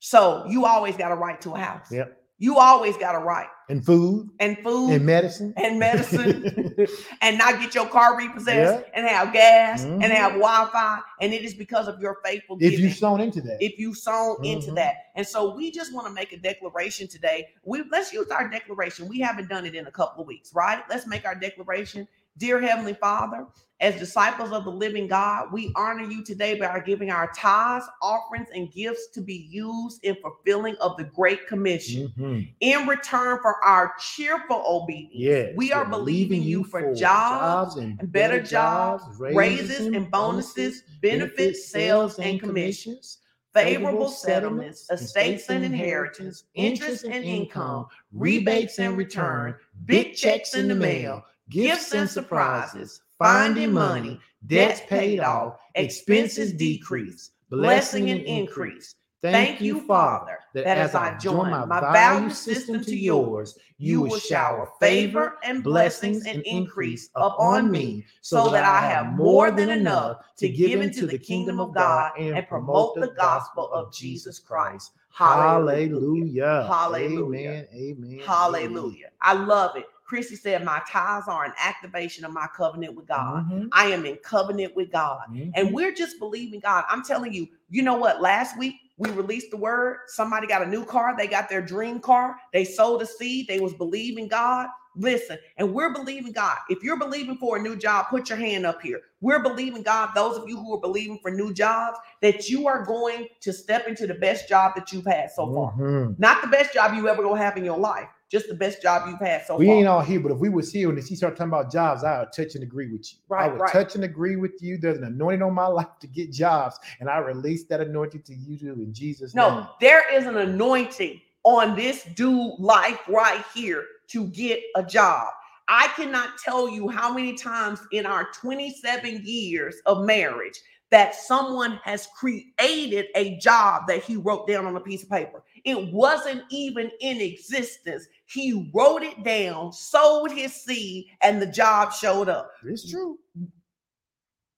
[SPEAKER 2] So you always got a right to a house.
[SPEAKER 1] Yep.
[SPEAKER 2] You always got a right.
[SPEAKER 1] And food.
[SPEAKER 2] And food.
[SPEAKER 1] And medicine.
[SPEAKER 2] And medicine. and not get your car repossessed yeah. and have gas mm-hmm. and have Wi-Fi. And it is because of your faithful
[SPEAKER 1] If you sown into that.
[SPEAKER 2] If you sown mm-hmm. into that. And so we just want to make a declaration today. We let's use our declaration. We haven't done it in a couple of weeks, right? Let's make our declaration. Dear Heavenly Father, as disciples of the living God, we honor you today by giving our tithes, offerings, and gifts to be used in fulfilling of the Great Commission. Mm-hmm. In return for our cheerful obedience,
[SPEAKER 1] yes,
[SPEAKER 2] we are believing you for, for jobs, jobs and, and, better jobs, raises and bonuses, benefits, sales, and commissions. Favorable settlements, estates and inheritance, interest and income, rebates and return, big checks in the mail, gifts and surprises, finding money, debts paid off, expenses decrease, blessing and increase. Thank you, Father, that as I join my value system to yours, you will shower favor and blessings and increase upon me so that I have more than enough to give into the kingdom of God and promote the gospel of Jesus Christ.
[SPEAKER 1] Hallelujah.
[SPEAKER 2] Hallelujah.
[SPEAKER 1] Amen. Amen.
[SPEAKER 2] Hallelujah. I love it. Chrissy said, My tithes are an activation of my covenant with God. Mm-hmm. I am in covenant with God. Mm-hmm. And we're just believing God. I'm telling you, you know what? Last week we released the word. Somebody got a new car, they got their dream car, they sowed a seed, they was believing God. Listen, and we're believing God. If you're believing for a new job, put your hand up here. We're believing God, those of you who are believing for new jobs, that you are going to step into the best job that you've had so far. Mm-hmm. Not the best job you ever gonna have in your life, just the best job you've had so
[SPEAKER 1] we
[SPEAKER 2] far.
[SPEAKER 1] We ain't all here, but if we was here and she started talking about jobs, I would touch and agree with you.
[SPEAKER 2] Right,
[SPEAKER 1] I would
[SPEAKER 2] right.
[SPEAKER 1] touch and agree with you. There's an anointing on my life to get jobs, and I release that anointing to you too in Jesus'
[SPEAKER 2] no,
[SPEAKER 1] name.
[SPEAKER 2] No, there is an anointing on this dude life right here to get a job. I cannot tell you how many times in our 27 years of marriage that someone has created a job that he wrote down on a piece of paper. It wasn't even in existence. He wrote it down, sowed his seed, and the job showed up.
[SPEAKER 1] It's true.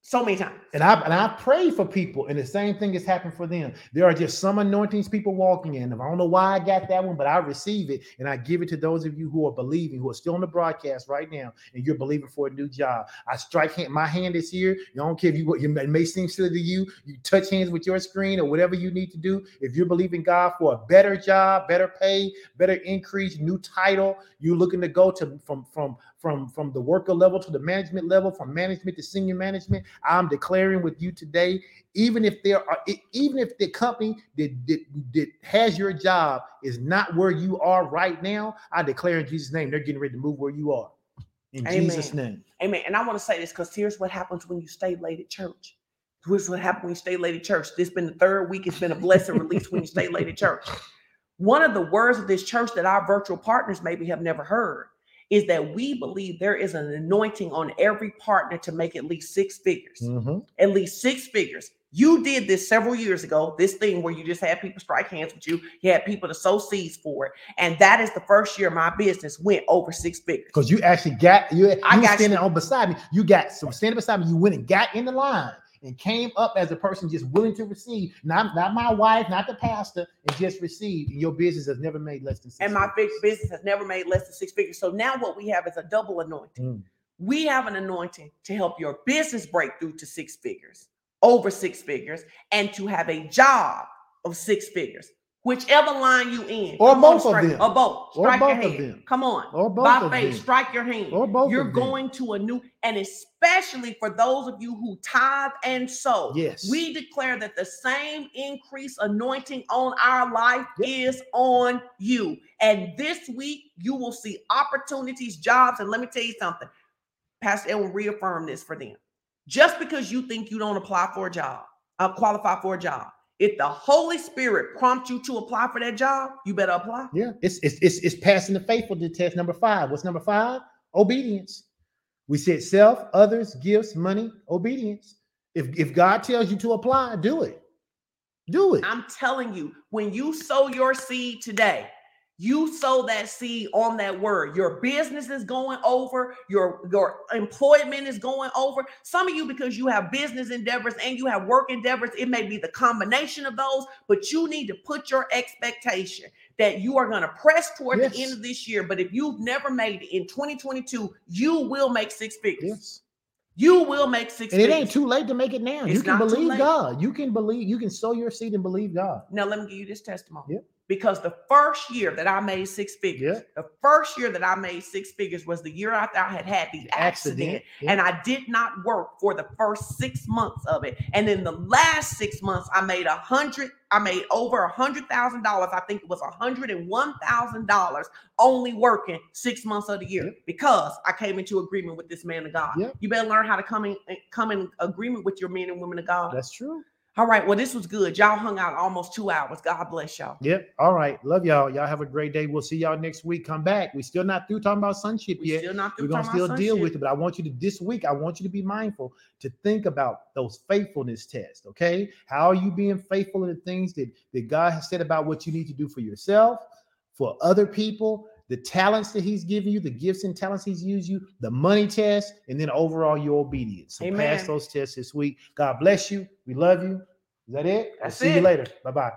[SPEAKER 2] So many times.
[SPEAKER 1] And I and I pray for people, and the same thing has happened for them. There are just some anointings people walking in. I don't know why I got that one, but I receive it and I give it to those of you who are believing, who are still on the broadcast right now, and you're believing for a new job. I strike hand, my hand is here. You don't care if you what you may seem silly to you. You touch hands with your screen or whatever you need to do. If you're believing God for a better job, better pay, better increase, new title, you're looking to go to from from from from the worker level to the management level, from management to senior management. I'm declaring with you today, even if there are, even if the company that, that, that has your job is not where you are right now, I declare in Jesus' name, they're getting ready to move where you are. In
[SPEAKER 2] Amen.
[SPEAKER 1] Jesus' name.
[SPEAKER 2] Amen. And I want to say this because here's what happens when you stay late at church. Here's what happens when you stay late at church. This has been the third week. It's been a blessed release when you stay late at church. One of the words of this church that our virtual partners maybe have never heard is that we believe there is an anointing on every partner to make at least six figures,
[SPEAKER 1] Mm-hmm.
[SPEAKER 2] at least six figures. You did this several years ago, this thing where you just had people strike hands with you, you had people to sow seeds for it. And that is the first year my business went over six figures.
[SPEAKER 1] Because you actually got you, you
[SPEAKER 2] I got
[SPEAKER 1] standing
[SPEAKER 2] you.
[SPEAKER 1] on beside me. You got so standing beside me. You went and got in the line and came up as a person just willing to receive. Not not my wife, not the pastor, and just receive. And your business has never made less than six.
[SPEAKER 2] and my
[SPEAKER 1] figures.
[SPEAKER 2] big business has never made less than six figures. So now what we have is a double anointing.
[SPEAKER 1] Mm.
[SPEAKER 2] We have an anointing to help your business break through to six figures, over six figures, and to have a job of six figures, whichever line you in,
[SPEAKER 1] Or both of them.
[SPEAKER 2] or both.
[SPEAKER 1] Or
[SPEAKER 2] Strike
[SPEAKER 1] both
[SPEAKER 2] your
[SPEAKER 1] of
[SPEAKER 2] hand.
[SPEAKER 1] them.
[SPEAKER 2] Come on,
[SPEAKER 1] or both
[SPEAKER 2] by faith,
[SPEAKER 1] them.
[SPEAKER 2] strike your hand.
[SPEAKER 1] Or both
[SPEAKER 2] You're
[SPEAKER 1] of them.
[SPEAKER 2] going to a new, and especially for those of you who tithe and sow.
[SPEAKER 1] Yes.
[SPEAKER 2] We declare that the same increase anointing on our life is on you. And this week, you will see opportunities, jobs. And let me tell you something Pastor Edwin reaffirmed this for them. Just because you think you don't apply for a job, uh, qualify for a job, if the Holy Spirit prompts you to apply for that job, you better apply.
[SPEAKER 1] Yeah, it's it's it's, it's passing the faithfulness test. Number five. What's number five? Obedience. We said self, others, gifts, money, obedience. If if God tells you to apply, do it. Do it.
[SPEAKER 2] I'm telling you, when you sow your seed today, you sow that seed on that word. Your business is going over, your, your employment is going over. Some of you, because you have business endeavors and you have work endeavors, it may be the combination of those, but you need to put your expectation that you are going to press toward the end of this year. But if you've never made it in 2022, you will make six figures.
[SPEAKER 1] Yes.
[SPEAKER 2] You will make six
[SPEAKER 1] And it ain't too late to make it now.
[SPEAKER 2] It's
[SPEAKER 1] you can believe. God. You can believe, you can sow your seed and believe God.
[SPEAKER 2] Now let me give you this testimony.
[SPEAKER 1] Yep.
[SPEAKER 2] Because the first year that I made six figures,
[SPEAKER 1] Yeah.
[SPEAKER 2] the first year that I made six figures was the year after I had had the accident,
[SPEAKER 1] yeah.
[SPEAKER 2] and I did not work for the first six months of it. And in the last six months, I made a hundred. I made over a hundred thousand dollars. I think it was a hundred and one thousand dollars only working six months of the year
[SPEAKER 1] Yep.
[SPEAKER 2] because I came into agreement with this man of God. You better learn how to come in eh, come in agreement with your men and women of God.
[SPEAKER 1] That's true.
[SPEAKER 2] All right. Well, this was good. Y'all hung out almost two hours. God bless y'all.
[SPEAKER 1] Yep. All right. Love y'all. Y'all have a great day. We'll see y'all next week. Come back. we still not through talking about sonship
[SPEAKER 2] We
[SPEAKER 1] yet.
[SPEAKER 2] still not through
[SPEAKER 1] We're gonna still deal with it, but I want you to this week. I want you to be mindful to think about those faithfulness tests. Okay, how are you being faithful in the things that that God has said about what you need to do for yourself, for other people, the talents that He's given you, the gifts and talents He's used you, the money test, and then overall your obedience. So
[SPEAKER 2] Amen.
[SPEAKER 1] pass those tests this week. God bless you. We love you. Is that it? I'll
[SPEAKER 2] That's
[SPEAKER 1] see you later. Bye bye.